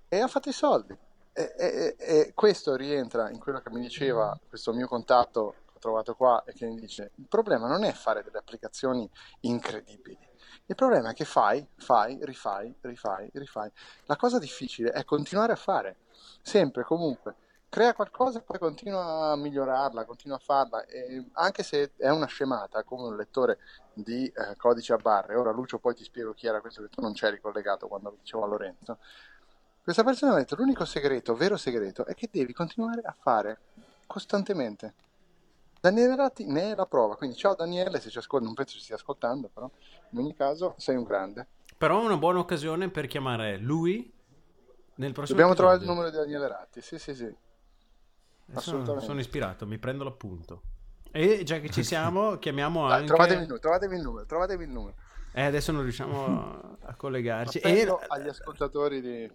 e ha fatto i soldi. E, e- e questo rientra in quello che mi diceva questo mio contatto ho trovato qua e che mi dice il problema non è fare delle applicazioni incredibili. Il problema è che fai, fai, rifai, rifai, rifai. La cosa difficile è continuare a fare sempre, comunque, crea qualcosa e poi continua a migliorarla, continua a farla, e anche se è una scemata come un lettore di eh, codice a barre. Ora, Lucio, poi ti spiego chi era questo che tu non c'eri collegato quando lo dicevo a Lorenzo. Questa persona ha detto: l'unico segreto, vero segreto, è che devi continuare a fare costantemente. Daniele Ratti ne è la prova, quindi ciao Daniele, se ci ascolti, non penso ci stia ascoltando, però in ogni caso sei un grande. Però è una buona occasione per chiamare lui nel prossimo Dobbiamo trovare il episodio. numero di Daniele Ratti, sì sì sì. Sono, assolutamente. sono ispirato, mi prendo l'appunto. E già che ci siamo, chiamiamo Dai, anche... trovatevi, il numero, trovatevi il numero, trovatevi il numero. Eh, adesso non riusciamo a, collegarci. E agli ascoltatori di...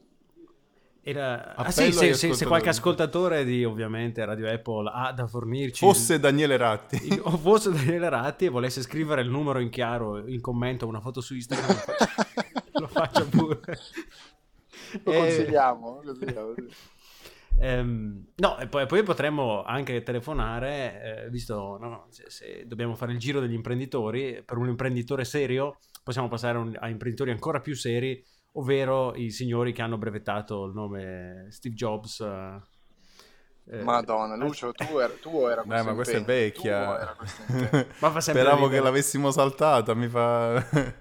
era- ah, sì, se, se- se qualche ascoltatore di ovviamente Radio Apple ha da fornirci... Fosse Daniele Ratti. o fosse Daniele Ratti e volesse scrivere il numero in chiaro in commento una foto su Instagram, lo faccia- lo faccia pure. Lo Eh, consigliamo, lo consigliamo, sì. Ehm, no, e poi, poi potremmo anche telefonare, eh, visto no, no, se, se dobbiamo fare il giro degli imprenditori, per un imprenditore serio possiamo passare un- a imprenditori ancora più seri, ovvero i signori che hanno brevettato il nome Steve Jobs. eh, eh, Madonna, Lucio, tu, era, tu era Dai, ma questa è vecchia. questo. Ma Speravo che l'avessimo saltata, mi fa...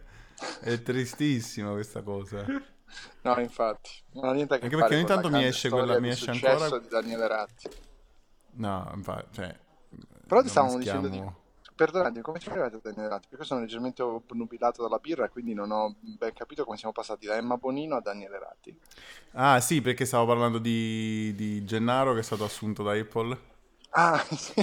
è tristissima questa cosa. No, infatti, non ha niente a che Anche fare perché ogni tanto mi esce quella- mi esce ancora- di Daniele Ratti. No, infatti, cioè... Però ti stavamo dicendo di... Perdonate, come ci arrivate a Daniele Ratti? Perché sono leggermente obnubilato dalla birra quindi non ho ben capito come siamo passati da Emma Bonino a Daniele Ratti. Ah sì, perché stavo parlando di, di Gennaro che è stato assunto da Apple. Ah, sì.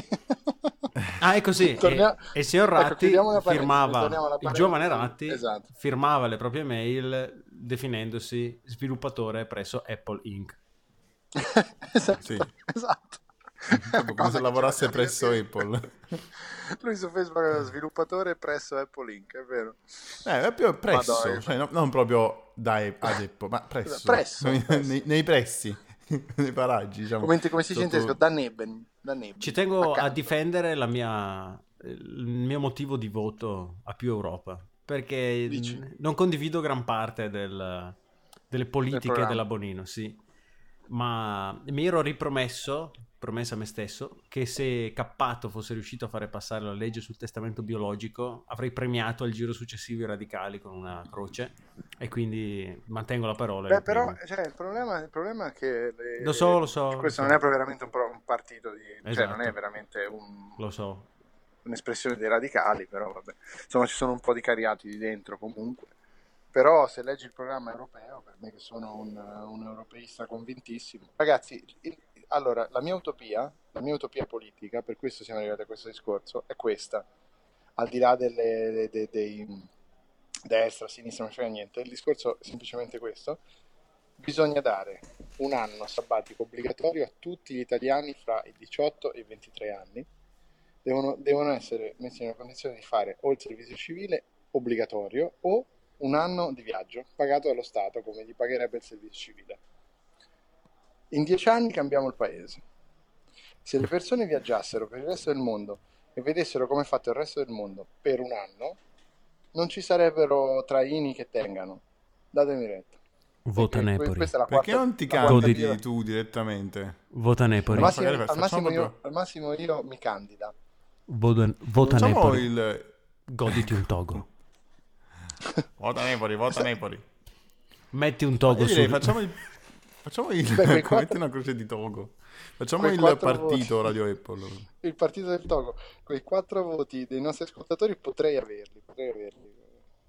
Ah, è così. Tornia- E, e il signor Ecco, Ratti parentesi, firmava, il giovane Ratti Esatto. firmava le proprie mail definendosi sviluppatore presso Apple Inc. esatto. Sì. esatto. Come se lavorasse presso Apple. Lui su Facebook è sviluppatore presso Apple Inc., è vero. Eh, è più presso, Madonna. cioè, no- non proprio da ad Apple, ma presso. Presso, nei, presso. nei- pressi, nei paraggi, diciamo. Come, come si dice in Sotto- tedesco? Da Neben. Da Neben. Ci tengo a Accanto. difendere la mia, il mio motivo di voto a più Europa, perché Dici? non condivido gran parte del- delle politiche programma. della Bonino, sì. Ma mi ero ripromesso, promessa a me stesso, che se Cappato fosse riuscito a fare passare la legge sul testamento biologico, avrei premiato al giro successivo i radicali con una croce e quindi mantengo la parola. Beh, però cioè, il, problema, il problema è che... le- Lo so, lo so, Questo lo non so. è veramente un, un partito di... Cioè, Esatto. non è veramente un- Lo so. un'espressione dei radicali, però vabbè. Insomma, ci sono un po' di cariati di dentro comunque. Però se leggi il programma europeo, per me che sono un, un europeista convintissimo. Ragazzi, il- allora, la mia utopia, la mia utopia politica, per questo siamo arrivati a questo discorso, è questa. Al di là delle, de- de- dei destra, sinistra, non frega niente, il discorso è semplicemente questo. Bisogna dare un anno sabbatico obbligatorio a tutti gli italiani fra i 18 e i 23 anni. Devono, devono essere messi nella condizione di fare o il servizio civile obbligatorio o un anno di viaggio pagato dallo Stato come gli pagherebbe il servizio civile. In dieci anni cambiamo il paese. Se le persone viaggiassero per il resto del mondo e vedessero come è fatto il resto del mondo per un anno, non ci sarebbero traini che tengano. Datemi retta. Vota Perché Nepoli. questa è la Perché quarta- non ti candidi birra. tu direttamente? Vota Nepoli. Al massimo, al massimo io, al massimo io mi candida. Vota, vota Facciamo Nepoli. il... Goditi un togo. Vota Nepoli, vota Nepoli. Metti un togo su. facciamo il... Facciamo il... Beh, quattro- una croce di Togo. Facciamo il partito voti. Radio Apple. Il partito del Togo, quei quattro voti dei nostri ascoltatori potrei averli. Potrei averli.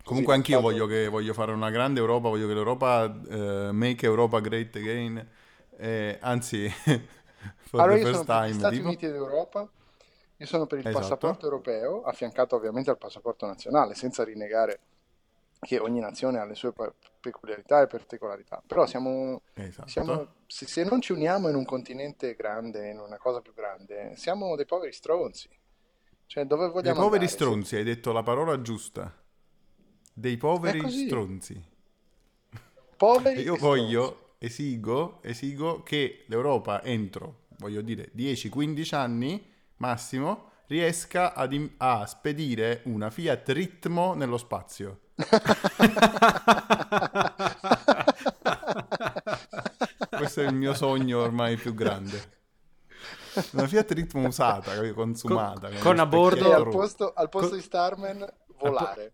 Comunque Così, anch'io voglio, che, voglio fare una grande Europa, voglio che l'Europa eh, make Europa great again. Eh, anzi, for Allora the first per gli time. Stati tipo. Uniti d'Europa, io sono per il Esatto. passaporto europeo, affiancato ovviamente al passaporto nazionale, senza rinnegare che ogni nazione ha le sue pe- peculiarità e particolarità. Però siamo, Esatto. siamo- se, se non ci uniamo in un continente grande, in una cosa più grande, siamo dei poveri stronzi. Cioè, dove Dei vogliamo poveri andare? stronzi, hai detto la parola giusta. Dei poveri stronzi. Poveri Io voglio, esigo, esigo che l'Europa entro, voglio dire, 10-15 anni massimo, riesca ad a spedire una Fiat Ritmo nello spazio. Questo è il mio sogno ormai più grande. Una Fiat Ritmo usata, capito? consumata. con lo a bordo- al posto, al posto Co- di Starman, volare.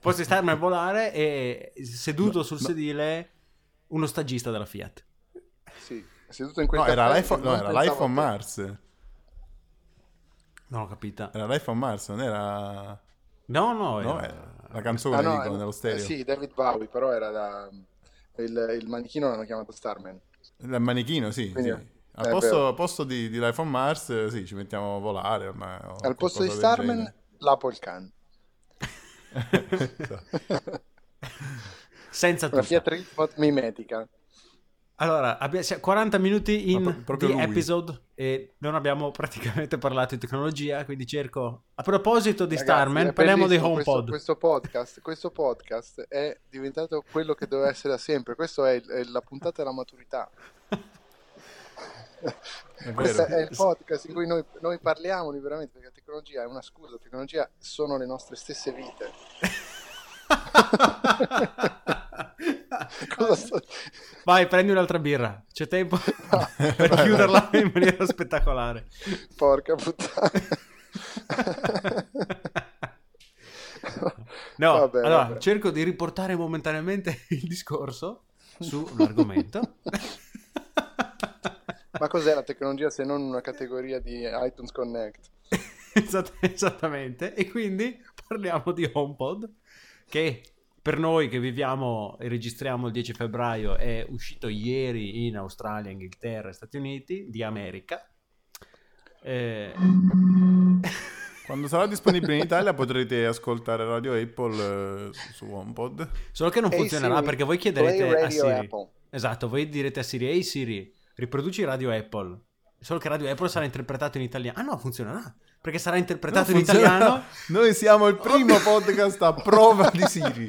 Posso starmi a volare e seduto No, sul no. sedile uno stagista della Fiat. Sì, seduto in quel No, era l'iPhone, no, era l'iPhone. Mars. Non l'ho capita. Era Life on Mars, non era... No, no, No, era- era la canzone, Ah, no, dico, eh, nello stereo. eh, sì, David Bowie, però era da... Il, il manichino l'hanno chiamato Starman. Il manichino, sì. Quindi- sì. Al posto, posto di, di Life on Mars, eh, sì, ci mettiamo a volare. ormai, o Al posto di Starman, l'Apple Can. Senza Una. Fiat Ritmot mimetica. Allora, abbia- siamo 40 minuti in Ma pro- episode e non abbiamo praticamente parlato di tecnologia, quindi cerco... A proposito di Ragazzi, Starman, parliamo di bellissimo questo- HomePod. Questo, podcast, questo podcast è diventato quello che doveva essere da sempre. Questa è, è la puntata della maturità. È Questo è il podcast in cui noi, noi parliamo liberamente perché la tecnologia è una scusa, la tecnologia sono le nostre stesse vite. Cosa sto- Vai, prendi un'altra birra. C'è tempo per chiuderla in maniera spettacolare. Porca puttana. No, Vabbè, allora vabbè. cerco di riportare momentaneamente il discorso sull'argomento. Ma cos'è la tecnologia se non una categoria di iTunes Connect? Esatt- esattamente. E quindi parliamo di HomePod, che per noi che viviamo e registriamo il 10 febbraio è uscito ieri in Australia, Inghilterra e Stati Uniti di America. Eh, Quando sarà disponibile in Italia potrete ascoltare Radio Apple eh, su HomePod. Solo che non Ehi, funzionerà Siri, perché voi chiederete a Siri. Apple. Esatto, voi direte a Siri, ehi Siri, riproduci Radio Apple. Solo che Radio Apple sarà interpretato in italiano. Ah no, funzionerà. Perché sarà interpretato in italiano. Noi siamo il primo podcast a prova di Siri.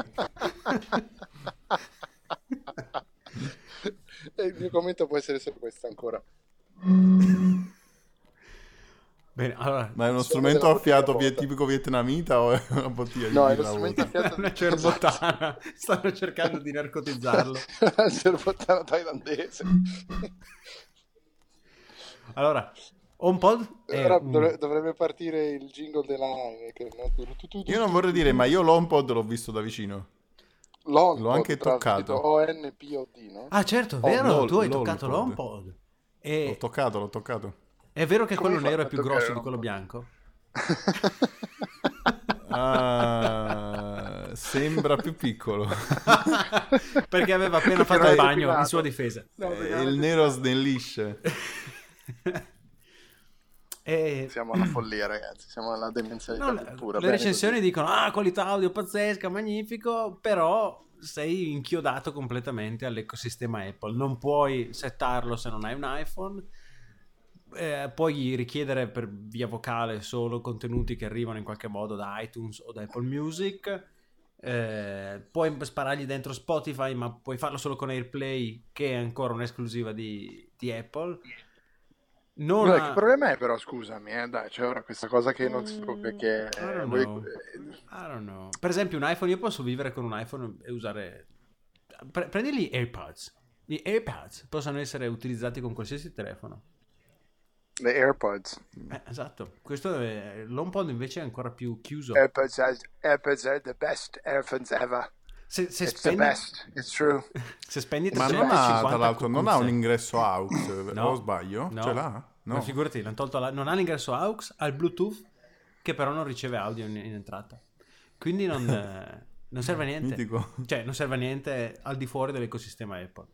E il mio commento può essere solo questo ancora. Bene, allora, Ma è uno strumento a fiato bottiglia vie- tipico vietnamita o è una bottiglia di No, è birra strumento a fiato una cerbottana. Stanno cercando di narcotizzarlo. Il cerbottano thailandese. Allora, HomePod è Ora un- dovre- dovrebbe partire il jingle della Heineken. no? Io non vorrei dire, ma io l'HomePod l'ho visto da vicino. L'HomePod, L'ho anche toccato. O-N-P-O-D, no? Ah, certo, è Oh, vero, l'Hol- tu hai toccato l'HomePod. E L'ho toccato, l'ho toccato. è vero che Come quello nero è più grosso di quello bianco? Ah, sembra più piccolo. Perché aveva appena Perché fatto il bagno in sua difesa. No, Eh, il nero snellisce. E... Siamo alla follia, ragazzi. Siamo alla demenzialità No, le, pura. le recensioni dicono ah qualità audio pazzesca magnifico però sei inchiodato completamente all'ecosistema Apple non puoi settarlo se non hai un iPhone eh, puoi richiedere per via vocale solo contenuti che arrivano in qualche modo da iTunes o da Apple Music eh, puoi sparargli dentro Spotify ma puoi farlo solo con AirPlay che è ancora un'esclusiva di, di Apple non Guarda, ha- che problema è però, scusami, eh, dai, c'è ora questa cosa che non si può Mm, perché... I eh, don't voi- know. I don't know. Per esempio, un iPhone, io posso vivere con un iPhone e usare. Pre- prendi gli AirPods. Gli AirPods possono essere utilizzati con qualsiasi telefono. Le AirPods. Eh, esatto. Questo è... l'HomePod invece è ancora più chiuso. AirPods are, AirPods are the best earphones ever. Se, se It's the spendi, best, it's true. se spendi Ma 350 non ha, tra l'altro, non ha un ingresso AUX, No. o sbaglio? No. Ce l'ha? No. Ma figurati, l'hanno tolto la- non ha l'ingresso AUX, ha il Bluetooth che però non riceve audio in, in entrata. Quindi non, eh, non serve a niente. Mitico. Cioè, non serve a niente al di fuori dell'ecosistema Apple.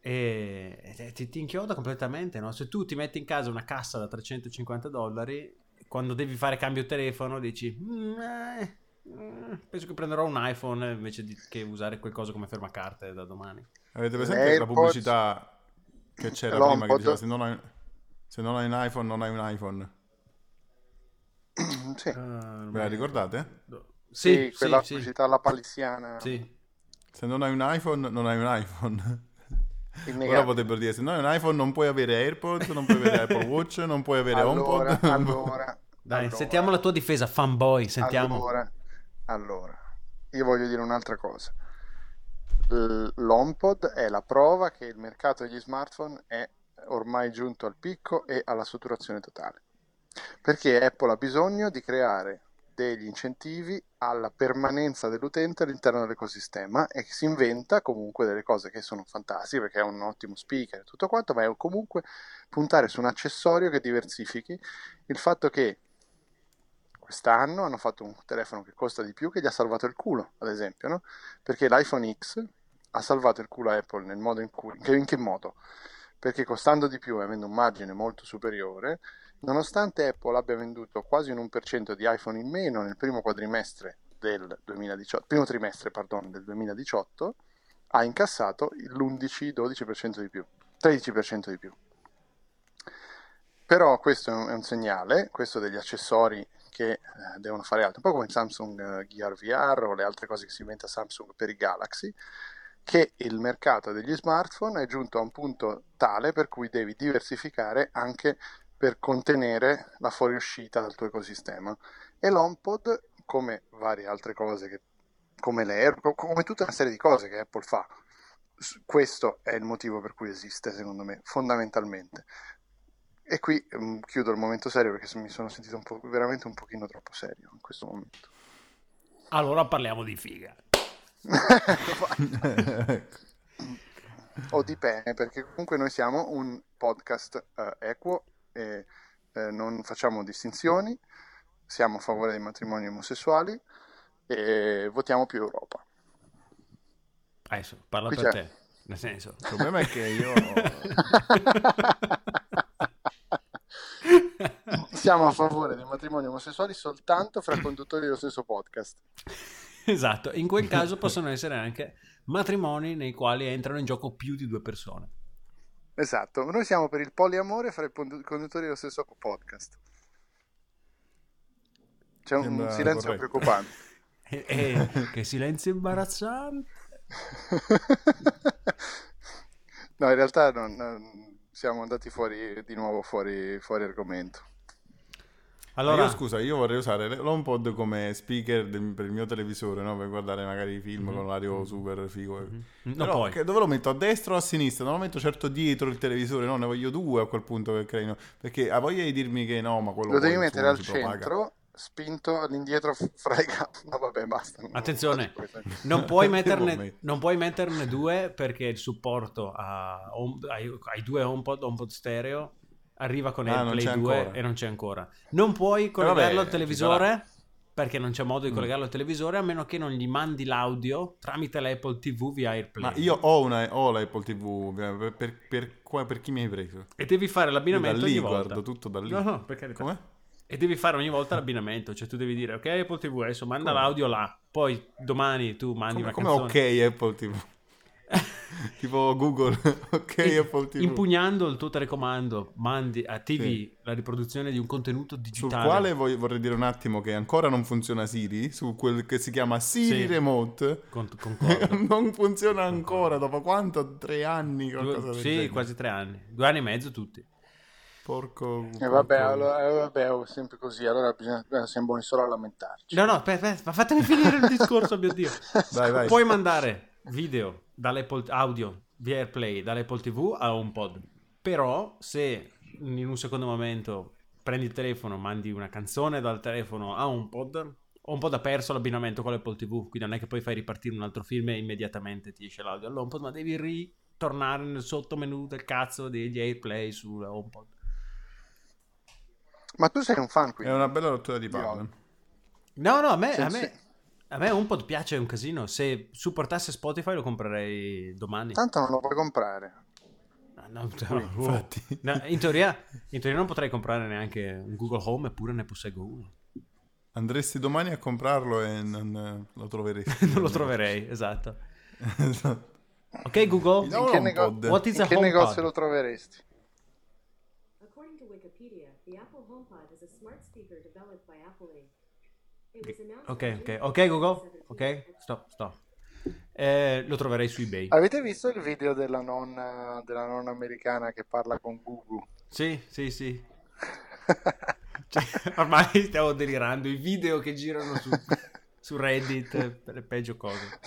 E e ti, ti inchioda completamente, no? Se tu ti metti in casa una cassa da 350 dollari, quando devi fare cambio telefono dici... "Mm, eh, mm, penso che prenderò un iPhone invece di che usare qualcosa come fermacarte da domani. Avete presente la AirPods- pubblicità che c'era prima che diceva se non, hai, se non hai un iPhone non hai un iPhone? sì. Ve la ricordate? Sì, Sì, quella sì, sì. pubblicità alla paliziana. Sì. Se non hai un iPhone non hai un iPhone. Ora potrebbero dire se non hai un iPhone non puoi avere AirPods, non puoi avere Apple Watch, non puoi avere Allora, HomePod. allora, Dai, allora, sentiamo la tua difesa, fanboy, sentiamo. Allora, allora, io voglio dire un'altra cosa. L'HomePod è la prova che il mercato degli smartphone è ormai giunto al picco e alla saturazione totale. Perché Apple ha bisogno di creare degli incentivi alla permanenza dell'utente all'interno dell'ecosistema e si inventa comunque delle cose che sono fantastiche perché è un ottimo speaker e tutto quanto, ma è comunque puntare su un accessorio che diversifichi il fatto che quest'anno hanno fatto un telefono che costa di più che gli ha salvato il culo, ad esempio, no? Perché l'iPhone X ha salvato il culo a Apple nel modo in cui... In che modo? Perché costando di più e avendo un margine molto superiore, nonostante Apple abbia venduto quasi un 1% di iPhone in meno nel primo quadrimestre del 2018, primo trimestre, pardon, del 2018, ha incassato l'11-12% di più, 13% di più. Però questo è un, segnale, questo degli accessori che eh, devono fare altro, un po' come il Samsung eh, Gear VR o le altre cose che si inventa Samsung per i Galaxy, che il mercato degli smartphone è giunto a un punto tale per cui devi diversificare anche per contenere la fuoriuscita dal tuo ecosistema. E l'HomePod, come varie altre cose, che, come l'Air, co- come tutta una serie di cose che Apple fa, questo è il motivo per cui esiste, secondo me, fondamentalmente. E qui mm, chiudo il momento serio perché mi sono sentito un veramente un pochino troppo serio in questo momento. Allora parliamo di figa. O dipende, perché comunque noi siamo un podcast eh, equo e eh, non facciamo distinzioni, siamo a favore dei matrimoni omosessuali e votiamo più Europa. Adesso parla Qui per c'è. te. Nel senso, Il problema è che io... Siamo a favore dei matrimoni omosessuali soltanto fra conduttori dello stesso podcast. Esatto, in quel caso possono essere anche matrimoni nei quali entrano in gioco più di due persone. Esatto, noi siamo per il poliamore fra i condu- conduttori dello stesso podcast. C'è un Sembra silenzio corretto. preoccupante. E, e- che silenzio imbarazzante. No, in realtà non- non- siamo andati fuori di nuovo fuori, fuori argomento. Allora, io scusa, io vorrei usare l'HomePod come speaker del- per il mio televisore, no? Per guardare magari i film con l'audio super figo. no, Però che- dove lo metto? A destra o a sinistra? Non lo metto certo dietro il televisore, no? Ne voglio due a quel punto che creino. Perché ha voglia di dirmi che no, ma quello Lo devi mettere al si propaga. centro, spinto all'indietro fra i gambi. No, vabbè, basta. non- Attenzione, non- puoi, metterne, non puoi metterne due perché il supporto a ai, ai due HomePod, HomePod stereo arriva con Ah, AirPlay c'è 2 ancora. e non c'è ancora. Non puoi collegarlo vabbè, al televisore perché non c'è modo di Mm. collegarlo al televisore a meno che non gli mandi l'audio tramite l'Apple TV via AirPlay. Ma io ho, una, ho l'Apple TV, per, per, per- qua- per chi mi hai preso? E devi fare Io da l'abbinamento lì ogni volta. guardo tutto da lì. No, no, per carità. Come? E devi fare ogni volta l'abbinamento, cioè tu devi dire ok Apple TV adesso manda Come? l'audio là, poi domani tu mandi Come, una come canzone. ok Apple TV? tipo Google, ok In- Apple TV. Impugnando il tuo telecomando, mandi a TV Sì. la riproduzione di un contenuto Sul digitale. quale voglio- vorrei dire un attimo che ancora non funziona Siri, su quel che si chiama Siri Sì. Remote. Con- concordo. non funziona ancora, dopo quanto? Tre anni? Due- sì, genere. quasi tre anni. Due anni e mezzo tutti. Porco... E vabbè, porco- allora, eh, vabbè, oh, sempre così, allora bisogna, eh, siamo buoni solo a lamentarci. No, no, aspetta, aspetta, fatemi finire il discorso, mio Dio. Vai, vai. Puoi mandare video dall'Apple audio via AirPlay dall'Apple TV a HomePod. Però se in un secondo momento prendi il telefono, mandi una canzone dal telefono a HomePod, HomePod ha perso l'abbinamento con l'Apple TV, quindi non è che poi fai ripartire un altro film e immediatamente ti esce l'audio all'HomePod, ma devi ritornare nel sottomenu del cazzo degli AirPlay su HomePod. Ma tu sei un fan È quindi? una bella rottura di palle. No, no, a me, Sì, a sì. me, a me HomePod piace un casino. Se supportasse Spotify lo comprerei domani. Tanto non lo puoi comprare. No, no, infatti. no, in, teoria, in teoria non potrei comprare neanche un Google Home, eppure ne posseggo uno. Andresti domani a comprarlo e non eh, lo troveresti. non lo troverei, esatto. Esatto. Ok Google, un In che, HomePod. nego- What is in a che negozio lo troveresti? According to Wikipedia, the Apple HomePod is a smart speaker developed by Apple Inc. Ok, ok, ok Google, 2017. ok, stop, stop. Eh, lo troverei su eBay. Avete visto il video della nonna, della nonna americana che parla con Gugu? Sì, sì, sì. Cioè, ormai stiamo delirando. I video che girano su, su Reddit per le peggio cose.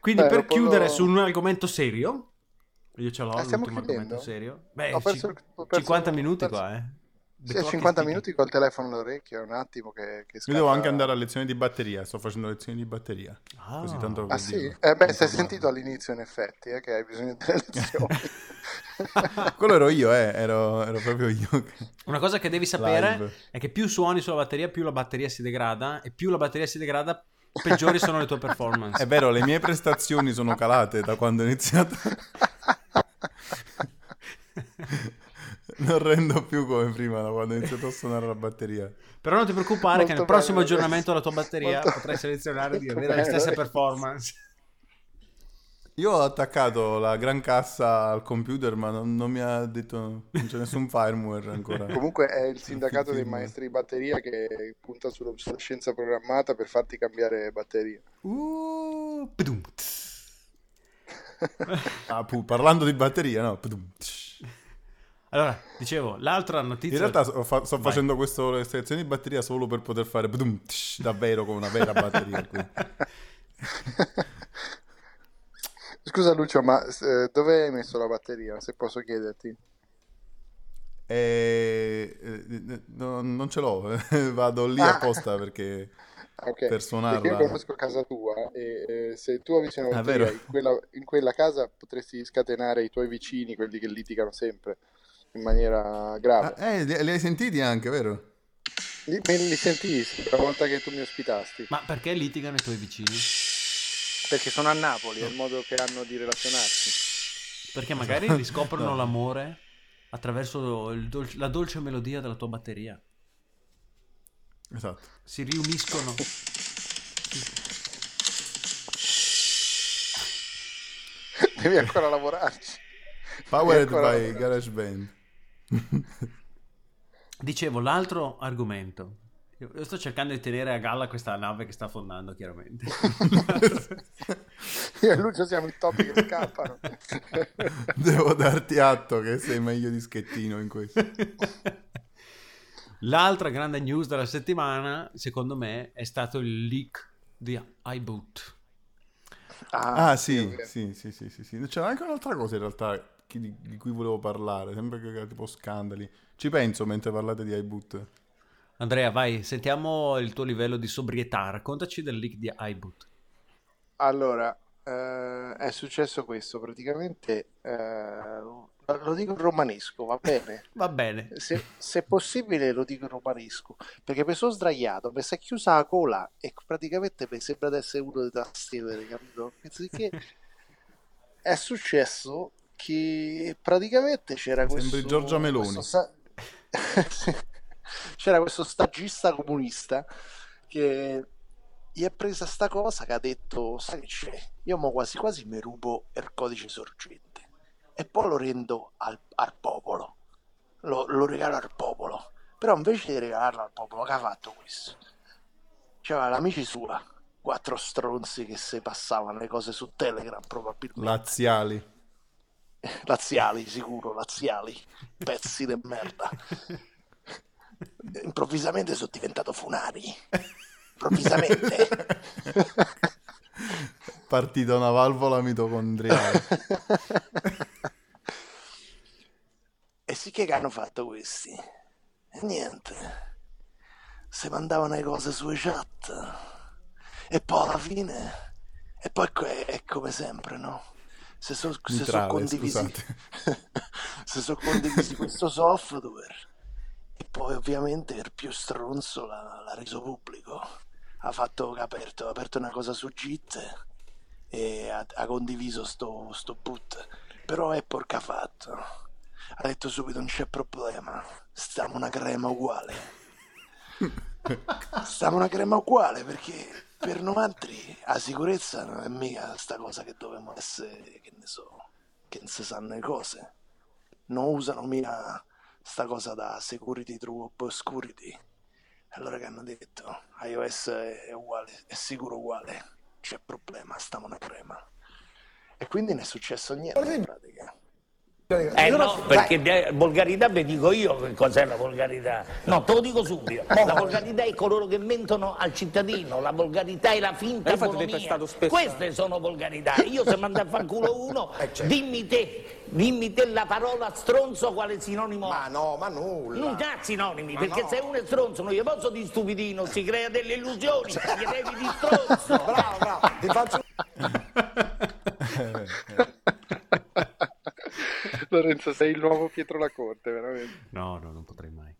Quindi Beh, per chiudere lo- su un argomento serio, io ce l'ho Eh, stiamo argomento serio. Beh, Ho perso ho perso- 50 ho minuti perso- qua, eh. Sì, clock is 50 ticking. minuti col telefono all'orecchio, è un attimo che, che Io devo scatta- anche andare a lezioni di batteria. Sto facendo lezioni di batteria. Ah. Così tanto Ah sì? Eh beh, si è sentito all'inizio in effetti eh, che hai bisogno delle lezioni. Quello ero io, eh, ero, ero proprio io. Una cosa che devi sapere Live. è che più suoni sulla batteria, più la batteria si degrada e più la batteria si degrada, peggiori sono le tue performance. È vero, le mie prestazioni sono calate da quando ho iniziato. Non rendo più come prima da quando ho iniziato a suonare la batteria. Però non ti preoccupare che Molto nel prossimo bello, aggiornamento della tua batteria Molto- potrai selezionare di avere le bello. stesse performance. Io ho attaccato la gran cassa al computer, ma non, non mi ha detto, non c'è nessun firmware ancora. Comunque è il sindacato dei maestri di batteria che punta sull'obsolescenza programmata per farti cambiare batteria. Uh. Ah, pu- parlando di batteria, no? Pdum. Allora, dicevo, l'altra notizia... In realtà sto, fa- sto facendo queste selezioni di batteria solo per poter fare pdum, tsh, davvero come una vera batteria. qui. Scusa Lucio, ma eh, dove hai messo la batteria, se posso chiederti? E... eh, no, non ce l'ho, vado lì Ah. apposta perché Ah, ok. per Perché io suonarla. conosco casa tua e eh, se tu avessi una Ah, batteria in quella, in quella casa potresti scatenare i tuoi vicini, quelli che litigano sempre, in maniera grave. Ah, eh, li, li hai sentiti anche, vero? Li- Me li sentii la volta che tu mi ospitasti, Ma perché litigano i tuoi vicini? perché sono a Napoli, è il modo che hanno di relazionarsi. Perché magari riscoprono No. l'amore attraverso il dolce- la dolce melodia della tua batteria. Esatto. Si riuniscono. Devi ancora lavorarci. Powered ancora by lavorarci. GarageBand. Dicevo, l'altro argomento. Io sto cercando di tenere a galla questa nave che sta affondando, chiaramente. Io e Lucio siamo i topi che scappano. Devo darti atto che sei meglio di Schettino in questo. L'altra grande news della settimana, secondo me, è stato il leak di iBoot. Ah, è sì, sì, sì, sì, sì, sì. C'era anche un'altra cosa in realtà di, di cui volevo parlare, sempre che era tipo scandali. Ci penso mentre parlate di iBoot. Andrea, vai, sentiamo il tuo livello di sobrietà. Raccontaci del leak di iBoot. Allora, eh, è successo questo, praticamente, eh, lo dico in romanesco, va bene? Va bene. Se, se possibile lo dico in romanesco, perché mi sono sdraiato, mi si è chiusa la cola e praticamente mi sembra di essere uno dei tastiere, capito? Che è successo che praticamente c'era questo... Sembri Giorgia Meloni. questo c'era questo stagista comunista che gli è presa sta cosa che ha detto, sai che c'è, io mo quasi quasi mi rubo il codice sorgente e poi lo rendo al, al popolo, lo, lo regalo al popolo, però invece di regalarlo al popolo, che ha fatto questo? C'aveva l'amici sua, quattro stronzi che si passavano le cose su Telegram probabilmente, Laziali. laziali sicuro, laziali, pezzi di merda. Improvvisamente sono diventato Funari. Improvvisamente. Partita una valvola mitocondriale. E sì che hanno fatto questi? E niente. Si mandavano le cose sulle chat. E poi alla fine... E poi è come sempre, no? Se sono Mitrale, condivisi... se sono condivisi questo software e poi ovviamente il più stronzo l'ha, l'ha reso pubblico. Ha fatto ha aperto, ha aperto una cosa su Git e ha, ha condiviso sto, sto boot. Però che ha fatto ha detto subito non c'è problema. Stiamo una crema uguale. Stiamo una crema uguale perché per noi altri la sicurezza non è mica sta cosa che dovremmo essere che ne so che non si sanno le cose non usano mica sta cosa da security through obscurity. Allora che hanno detto iOS è uguale, è sicuro uguale, c'è problema, stiamo una crema. E quindi non è successo niente in pratica. Eh no, perché de- volgarità vi dico io che cos'è la volgarità. No, te lo dico subito. La volgarità è coloro che mentono al cittadino, la volgarità è la finta economia. Queste sono volgarità. Io se mando a fanculo uno, dimmi te, dimmi te la parola stronzo quale sinonimo Ma no, ma nulla. Non ha sinonimi, Ma perché no. se uno è stronzo non gli posso di stupidino, si crea delle illusioni, gli devi di stronzo. bravo, bravo, ti faccio... Lo Lorenzo, sei il nuovo Pietro Lacorte, veramente. No, no, non potrei mai.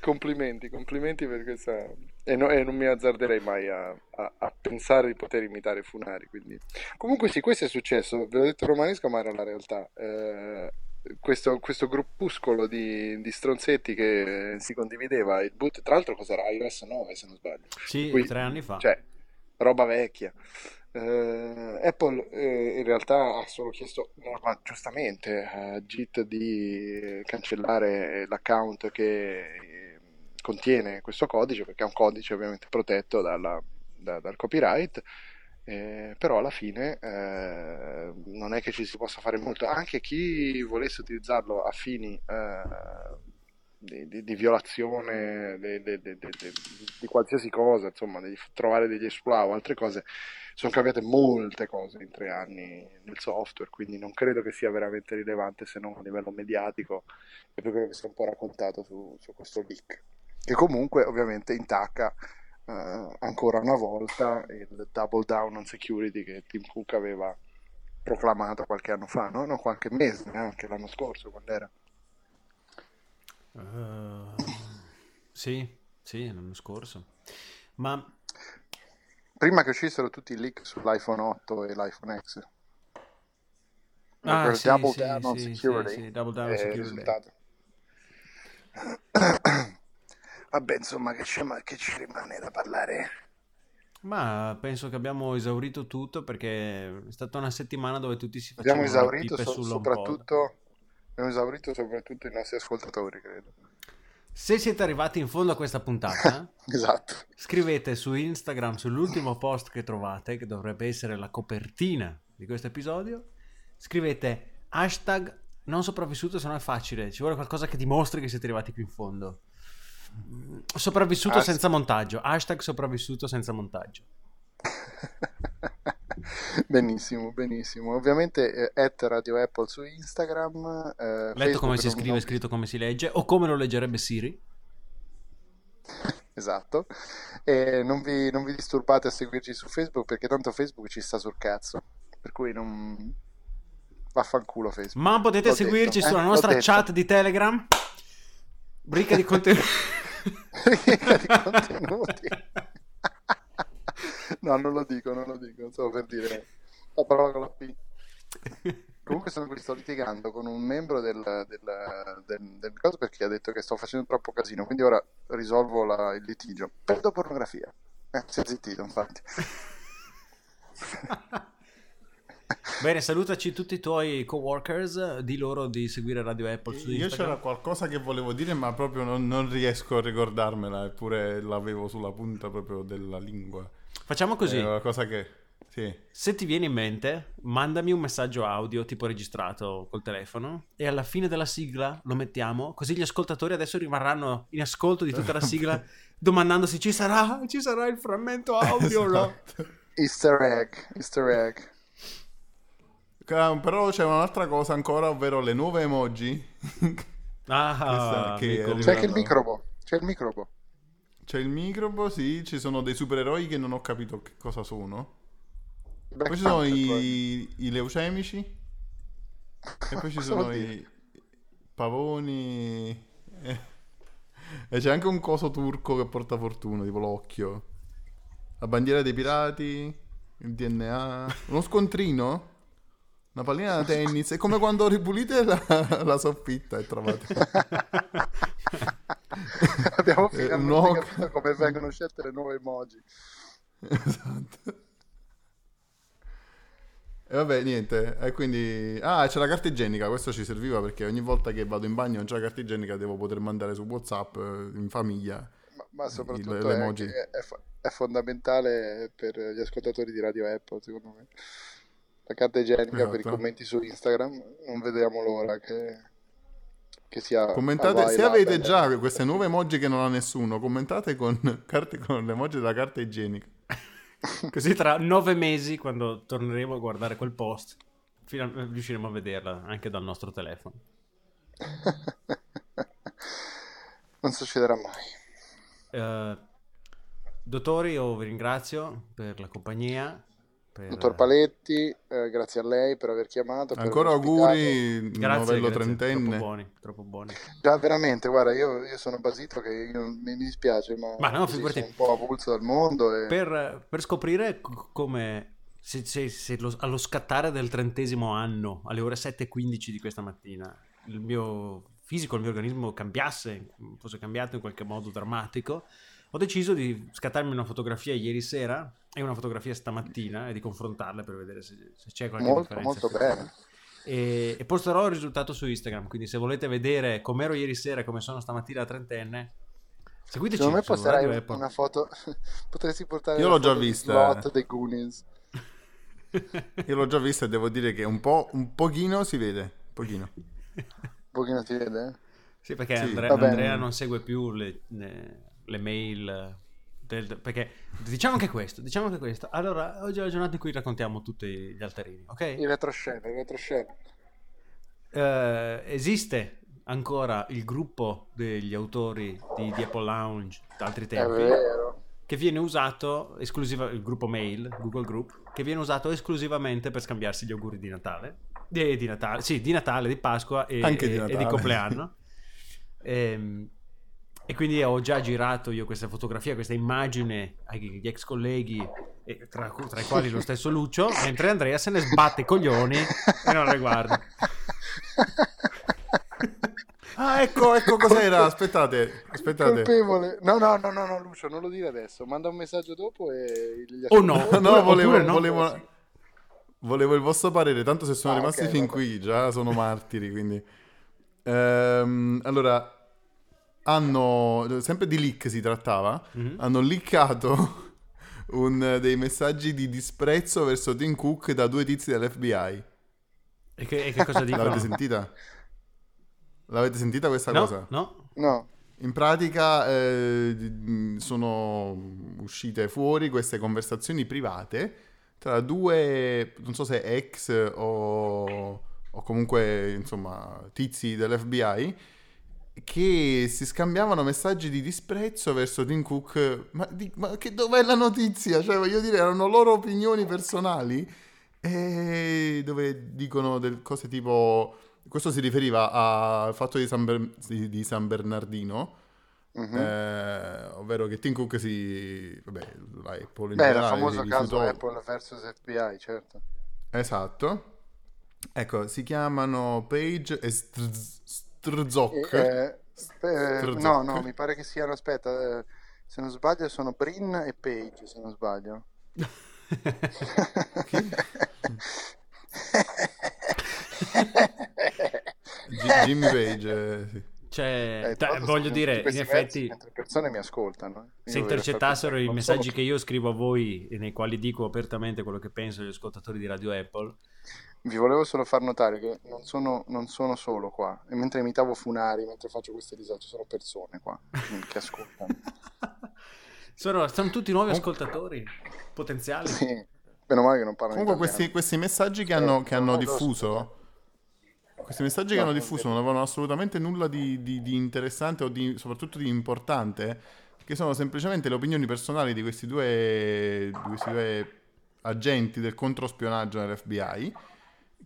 Complimenti, complimenti per questa... E, no- e non mi azzarderei mai a, a- a pensare di poter imitare Funari. Quindi... Comunque sì, questo è successo, ve l'ho detto romanesco, ma era la realtà. Eh, questo, questo gruppuscolo di, di stronzetti che si condivideva il boot, tra l'altro cos'era? iOS 9 se non sbaglio. Sì, Qui- tre anni fa. Cioè, roba vecchia. Eh, Apple eh, in realtà ha solo chiesto, norma- giustamente, a JIT di cancellare l'account che eh, contiene questo codice, perché è un codice ovviamente protetto dalla- da- dal copyright, eh, però alla fine eh, non è che ci si possa fare molto. Anche chi volesse utilizzarlo a fini eh, di, di- di violazione di qualsiasi cosa, insomma, di trovare degli exploit o altre cose, sono cambiate molte cose in tre anni nel software, quindi non credo che sia veramente rilevante se non a livello mediatico e per quello che si è un po' raccontato su, su questo leak. Che comunque ovviamente intacca eh, ancora una volta il double down on security che Tim Cook aveva proclamato qualche anno fa, no? No, qualche mese, neanche l'anno scorso, quando era. Eh, sì, sì, l'anno scorso. Ma Prima che uscissero tutti i leak sull'iPhone 8 e l'iPhone X. Ah, sì, double sì, down sì, security sì, sì, double down security. risultato. Vabbè, insomma, che ci, che ci rimane da parlare? Ma penso che abbiamo esaurito tutto perché è stata una settimana dove tutti si Abbiamo facevano le esaurito so- soprattutto, abbiamo esaurito soprattutto i nostri ascoltatori, credo. Se siete arrivati in fondo a questa puntata, Esatto. scrivete su Instagram, sull'ultimo post che trovate, che dovrebbe essere la copertina di questo episodio, scrivete hashtag non sopravvissuto se no è facile, ci vuole qualcosa che dimostri che siete arrivati qui in fondo. Sopravvissuto Hasht- senza montaggio, hashtag sopravvissuto senza montaggio. benissimo, benissimo. Ovviamente eh, Radio Apple su Instagram. eh, Letto Facebook come si scrive, non- scritto come si legge, o come lo leggerebbe Siri. Esatto. E non vi, non vi disturbate a seguirci su Facebook perché tanto Facebook ci sta sul cazzo. Per cui non... Vaffanculo Facebook. Ma potete L'ho seguirci detto, eh, sulla l'ho nostra chat di Telegram. Ricca di contenuti. Ricca di contenuti. No, non lo dico, non lo dico, non stavo per dire la parola con la P. Comunque sono qui, sto litigando con un membro del, del, del, del coso perché ha detto che sto facendo troppo casino, quindi ora risolvo la- il litigio. Pedopornografia. Eh, si è zittito, infatti. Bene, salutaci tutti i tuoi coworkers, di loro di seguire Radio Apple su Io Instagram. c'era qualcosa che volevo dire, ma proprio non, non riesco a ricordarmela, eppure l'avevo sulla punta proprio della lingua. Facciamo così. È una cosa che... Sì. Se ti viene in mente, mandami un messaggio audio tipo registrato col telefono e alla fine della sigla lo mettiamo, così gli ascoltatori adesso rimarranno in ascolto di tutta la sigla domandandosi ci sarà, ci sarà il frammento audio no? Esatto. Easter egg, easter egg. Però c'è un'altra cosa ancora, ovvero le nuove emoji. Ah, Che- che. C'è anche il microbo, c'è il microbo. C'è il microbo, sì, ci sono dei supereroi che non ho capito che cosa sono. Black Poi ci sono Panther, i, i leucemici. E poi ci sono i pavoni. eh. E c'è anche un coso turco che porta fortuna, tipo l'occhio. La bandiera dei pirati, il DNA, uno scontrino, una pallina da tennis. È come quando ripulite la, la soffitta e trovate. Abbiamo Eh, finalmente no. capito come vengono scelte le nuove emoji. Esatto. E vabbè, niente. E quindi... Ah, c'è la carta igienica. Questo ci serviva perché ogni volta che vado in bagno non c'è la carta igienica devo poter mandare su WhatsApp eh, in famiglia. Ma, ma soprattutto Il- è, è è fondamentale per gli ascoltatori di Radio Apple, secondo me. La carta igienica per i Esatto. commenti su Instagram. Non vediamo l'ora che, che sia. Commentate, se avete già queste nuove emoji che non ha nessuno, commentate con, carte, con l'emoji della carta igienica. Così tra nove mesi, quando torneremo a guardare quel post, fino a- riusciremo a vederla anche dal nostro telefono. Non succederà mai. Eh, dottori, io vi ringrazio per la compagnia. Per- Dottor Paletti, eh, grazie a lei per aver chiamato. per Ancora ospitato. auguri, Grazie, novello grazie, trentenne. Troppo buoni, troppo buoni. Già, veramente, guarda, io, io sono basito che io- mi, mi dispiace, ma, Ma no, figurati. sono un po' avulso dal mondo. E... Per, per scoprire come se, se- se lo- allo scattare del trentesimo anno, alle ore 7.15 di questa mattina, il mio fisico, il mio organismo cambiasse, fosse cambiato in qualche modo drammatico, ho deciso di scattarmi una fotografia ieri sera e una fotografia stamattina e di confrontarle per vedere se, se c'è qualche Molto, differenza. molto bene. E, e posterò il risultato su Instagram, quindi se volete vedere com'ero ieri sera e come sono stamattina da trentenne, seguiteci Secondo me su posterai Apple. una foto, potresti portare Io l'ho già vista. Dei Goonies. Io l'ho già vista e devo dire che un po', un pochino si vede, un pochino. Un pochino ti vede? Sì, perché Sì. Andre-. Andrea non segue più le, le- le mail. del- perché diciamo anche questo, diciamo anche questo. Allora, oggi è la giornata in cui raccontiamo tutti gli altarini, ok? Il retroscena, il retroscena. Eh, esiste ancora il gruppo degli autori di, di Apple Lounge da altri È tempi vero. che viene usato esclusiva il gruppo mail, Google Group, che viene usato esclusivamente per scambiarsi gli auguri di Natale. Di, di Natale, sì, di Natale, di Pasqua e, Anche di e- e di compleanno. Ehm, e quindi ho già girato io questa fotografia, questa immagine agli ex colleghi, e tra, tra i quali lo stesso Lucio, mentre Andrea se ne sbatte i coglioni e non le guarda. Ah, ecco, ecco cos'era. Aspettate, aspettate. Colpevole. No, no, no, no, no, Lucio, non lo dire adesso. Manda un messaggio dopo e gli O no. ascoltatori- No, volevo, no. volevo, volevo il vostro parere, tanto se sono Ah, rimasti ok, fin vabbè. qui, già sono martiri, quindi... Ehm, allora, hanno, sempre di leak si trattava, Mhm. hanno leakato un, dei messaggi di disprezzo verso Tim Cook da due tizi dell'FBI. E che, e che cosa dicono? L'avete sentita? L'avete sentita questa No, cosa? no. No, In pratica eh, sono uscite fuori queste conversazioni private tra due, non so se ex o, o comunque insomma tizi dell'FBI che si scambiavano messaggi di disprezzo verso Tim Cook. Ma, di- ma che dov'è la notizia? Cioè, voglio dire, erano loro opinioni personali e dove dicono cose tipo... Questo si riferiva al fatto di San, Ber- di- di San Bernardino, Mhm. eh, ovvero che Tim Cook si... Vabbè, la Apple in Beh, il generale famoso si caso Apple versus FBI, certo. Esatto. Ecco, si chiamano Page e Strz- Strzok. Eh, eh, no, no, mi pare che siano, aspetta, eh, se non sbaglio sono Brin e Page, se non sbaglio. Gi- Jimmy Page, eh, sì. Cioè, Eh, ta- l'altro voglio dire, in effetti, le persone mi ascoltano. eh. se intercettassero i messaggi solo- che io scrivo a voi, e nei quali dico apertamente quello che penso agli ascoltatori di Radio Apple, Vi volevo solo far notare che non sono, non sono solo qua. E mentre imitavo Funari, mentre faccio queste risate, sono persone qua che ascoltano. sono, sono tutti nuovi ascoltatori potenziali. Sì, meno male che non parlano Comunque questi, questi messaggi che hanno, che hanno no, diffuso, questi messaggi che hanno diffuso non avevano assolutamente nulla di, di- di interessante o di, soprattutto di importante, che sono semplicemente le opinioni personali di questi due, di questi due agenti del controspionaggio dell'FBI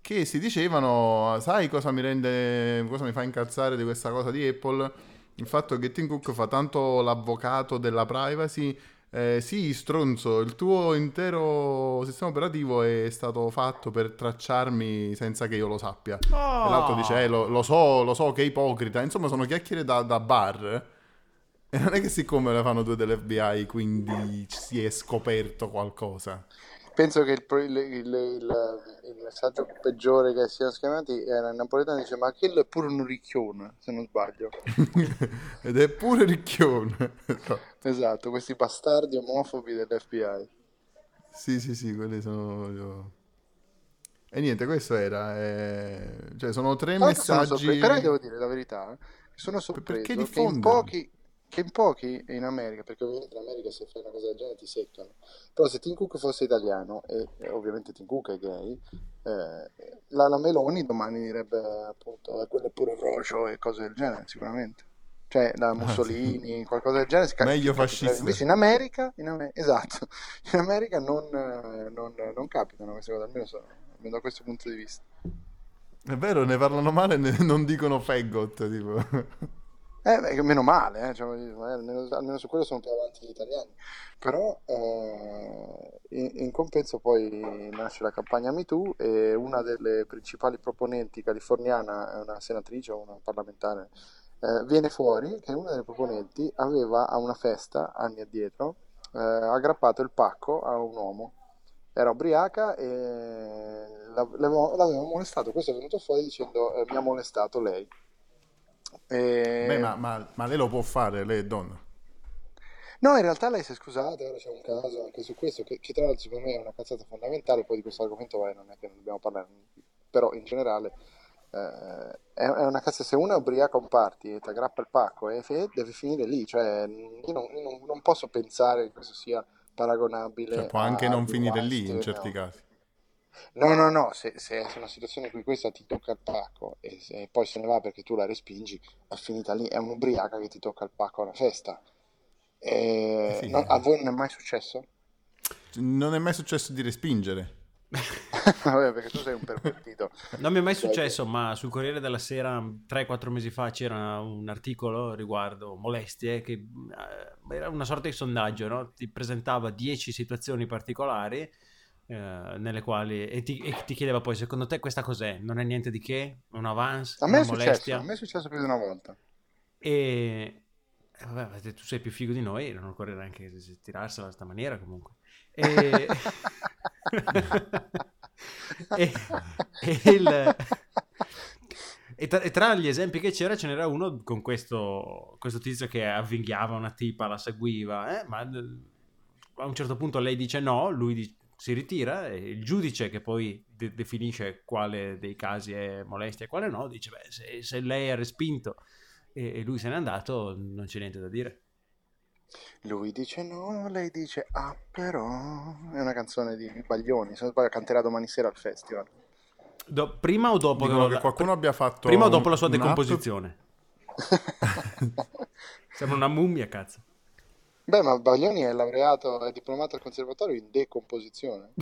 che si dicevano, sai cosa mi rende, cosa mi fa incazzare di questa cosa di Apple? Il fatto che Tim Cook fa tanto l'avvocato della privacy. Eh, sì, stronzo, il tuo intero sistema operativo è stato fatto per tracciarmi senza che io lo sappia. E l'altro dice, eh, lo, lo so, lo so che è ipocrita. Insomma, sono chiacchiere da, da bar. E non è che siccome le fanno due dell'FBI, quindi si è scoperto qualcosa. Penso che il, il- il- il- il messaggio peggiore che siano scamati era in napoletano dice ma quello è pure un ricchione, se non sbaglio. Ed è pure ricchione. Esatto, questi bastardi omofobi dell'FBI. Sì, sì, sì, quelli sono... E niente, questo era... eh, Cioè, sono tre Tra l'altro sono messaggi... sorpre- però devo dire la verità, eh, sono sorpreso perché che in, pochi, che in pochi in America, perché ovviamente in America se fai una cosa del genere ti seccano, però se Tim Cook fosse italiano, e, e ovviamente Tim Cook è gay, eh, la, la Meloni domani direbbe appunto "Eh, quello è pure rocio e cose del genere, sicuramente. Cioè, da Mussolini, qualcosa del genere. si Meglio fascista. Invece in America, in Ame- esatto, in America non, eh, non, non capitano queste cose, almeno, so- almeno da questo punto di vista. È vero, ne parlano male e ne- non dicono faggot, tipo. Eh, beh, meno male, eh, cioè, magari almeno, almeno su quello sono più avanti gli italiani. Però eh, in, in compenso poi nasce la campagna MeToo e una delle principali proponenti californiana, una senatrice o una parlamentare, eh, viene fuori che una delle proponenti aveva a una festa, anni addietro, eh, aggrappato il pacco a un uomo. Era ubriaca e l'avevo, l'aveva molestato. Questo è venuto fuori dicendo eh, mi ha molestato lei. E- Beh, ma, ma- ma lei lo può fare, lei è donna. No, in realtà lei si è scusata, ora c'è un caso anche su questo, che, che tra l'altro secondo me è una cazzata fondamentale, poi di questo argomento vai, non è che non dobbiamo parlare, però in generale eh, è, è una cazzata, se uno è ubriaco a un party e ti aggrappa il pacco e fe- deve finire lì, cioè io non, io non- non posso pensare che questo sia paragonabile Cioè, può anche non finire lì in certi no. casi. No, no, no, se, se è una situazione in cui questa ti tocca il pacco e, se- e poi se ne va perché tu la respingi, è finita lì, è un'ubriaca che ti tocca il pacco a una festa. E Sì. no- a voi non è mai successo? Non è mai successo di respingere. Vabbè, perché tu sei un pervertito. Non mi è mai successo, ma sul Corriere della Sera 3-4 mesi fa c'era un articolo riguardo molestie che eh, era una sorta di sondaggio, no? Ti presentava 10 situazioni particolari nelle quali e ti, e ti chiedeva poi secondo te questa cos'è? Non è niente di che? Un avance? A me, è successo, molestia? a me è successo più di una volta. E eh, vabbè, tu sei più figo di noi, non occorre neanche tirarsela in questa maniera comunque. E, e, e il- tra, e tra gli esempi che c'era, ce n'era uno con questo, questo tizio che avvinghiava una tipa, la seguiva, eh, ma eh, a un certo punto lei dice no, lui di- si ritira e il giudice che poi de- definisce quale dei casi è molestia e quale no, dice beh, se, se lei ha respinto e, e lui se n'è andato, non c'è niente da dire. Lui dice no, lei dice ah però è una canzone di Baglioni, se non sbaglio canterà domani sera al festival. Do- prima o dopo Dicono che, che qualcuno abbia fatto Prima o dopo la sua decomposizione? Sembra una mummia, cazzo. Beh, ma Baglioni è laureato, è diplomato al conservatorio in decomposizione.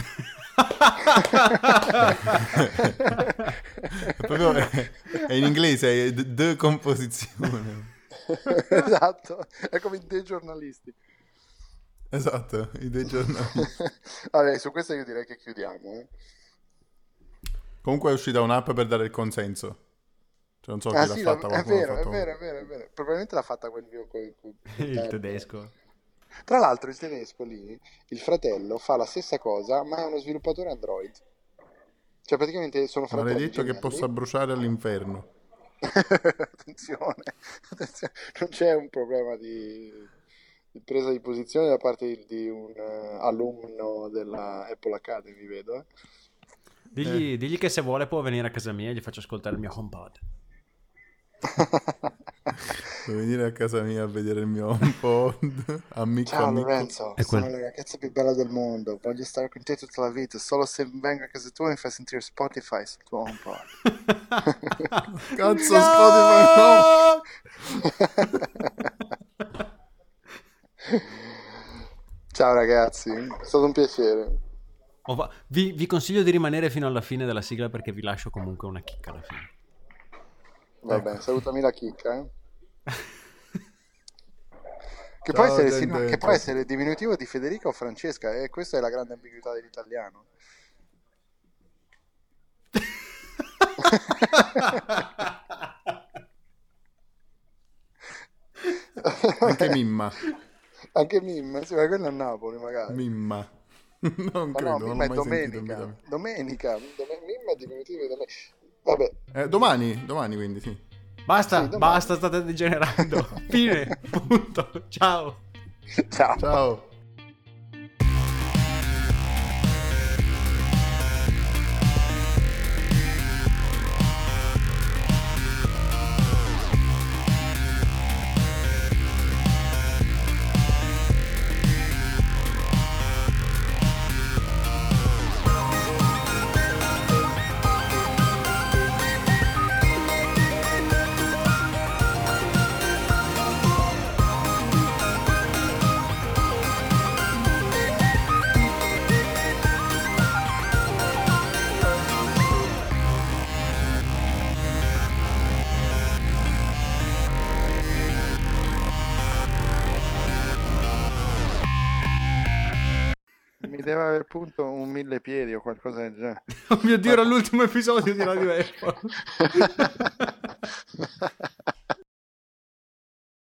Proprio è, è in inglese, è decomposizione. esatto, è come i dei giornalisti. Esatto, i dei giornali. Vabbè, su questo io direi che chiudiamo. eh. Comunque è uscita un'app per dare il consenso. Cioè, non so chi Ah l'ha sì, fatta, è qualcuno l'ha vero, è fatto- vero, è vero, è vero. Probabilmente l'ha fatta quel mio... quel- quel- Il tedesco. Tra l'altro il tedesco lì, il fratello, fa la stessa cosa, ma è uno sviluppatore Android. Cioè praticamente sono fratelli Maledetto che possa bruciare all'inferno. attenzione, attenzione, non c'è un problema di, di presa di posizione da parte di, di un eh, alunno della Apple Academy, vedo. eh. Digli, digli che se vuole può venire a casa mia e gli faccio ascoltare il mio HomePod. Puoi venire a casa mia a vedere il mio HomePod, amico, Ciao amico. Lorenzo, È quel- sono la ragazza più bella del mondo, voglio stare con te tutta la vita, solo se vengo a casa tua mi fai sentire Spotify sul tuo HomePod. Cazzo, No! Ciao ragazzi, è stato un piacere. Va- vi, vi consiglio di rimanere fino alla fine della sigla perché vi lascio comunque una chicca alla fine. Va Ecco. bene, salutami la chicca. eh. Che, può essere, che può essere diminutivo di Federica o Francesca, e questa è la grande ambiguità dell'italiano. Anche Mimma. Anche Mimma, sì, ma quella è a Napoli magari. Mimma. Non Ma credo, no, non Mimma è domenica. Domenica, Dome- Mimma è diminutivo di domenica. Vabbè, Eh, domani, domani quindi, sì. Basta, Sì, basta, state degenerando. Fine, punto. Ciao. ciao. Ciao. Deve aver punto un mille piedi o qualcosa del genere. Oh mio Dio, era l'ultimo episodio di Radio Apple.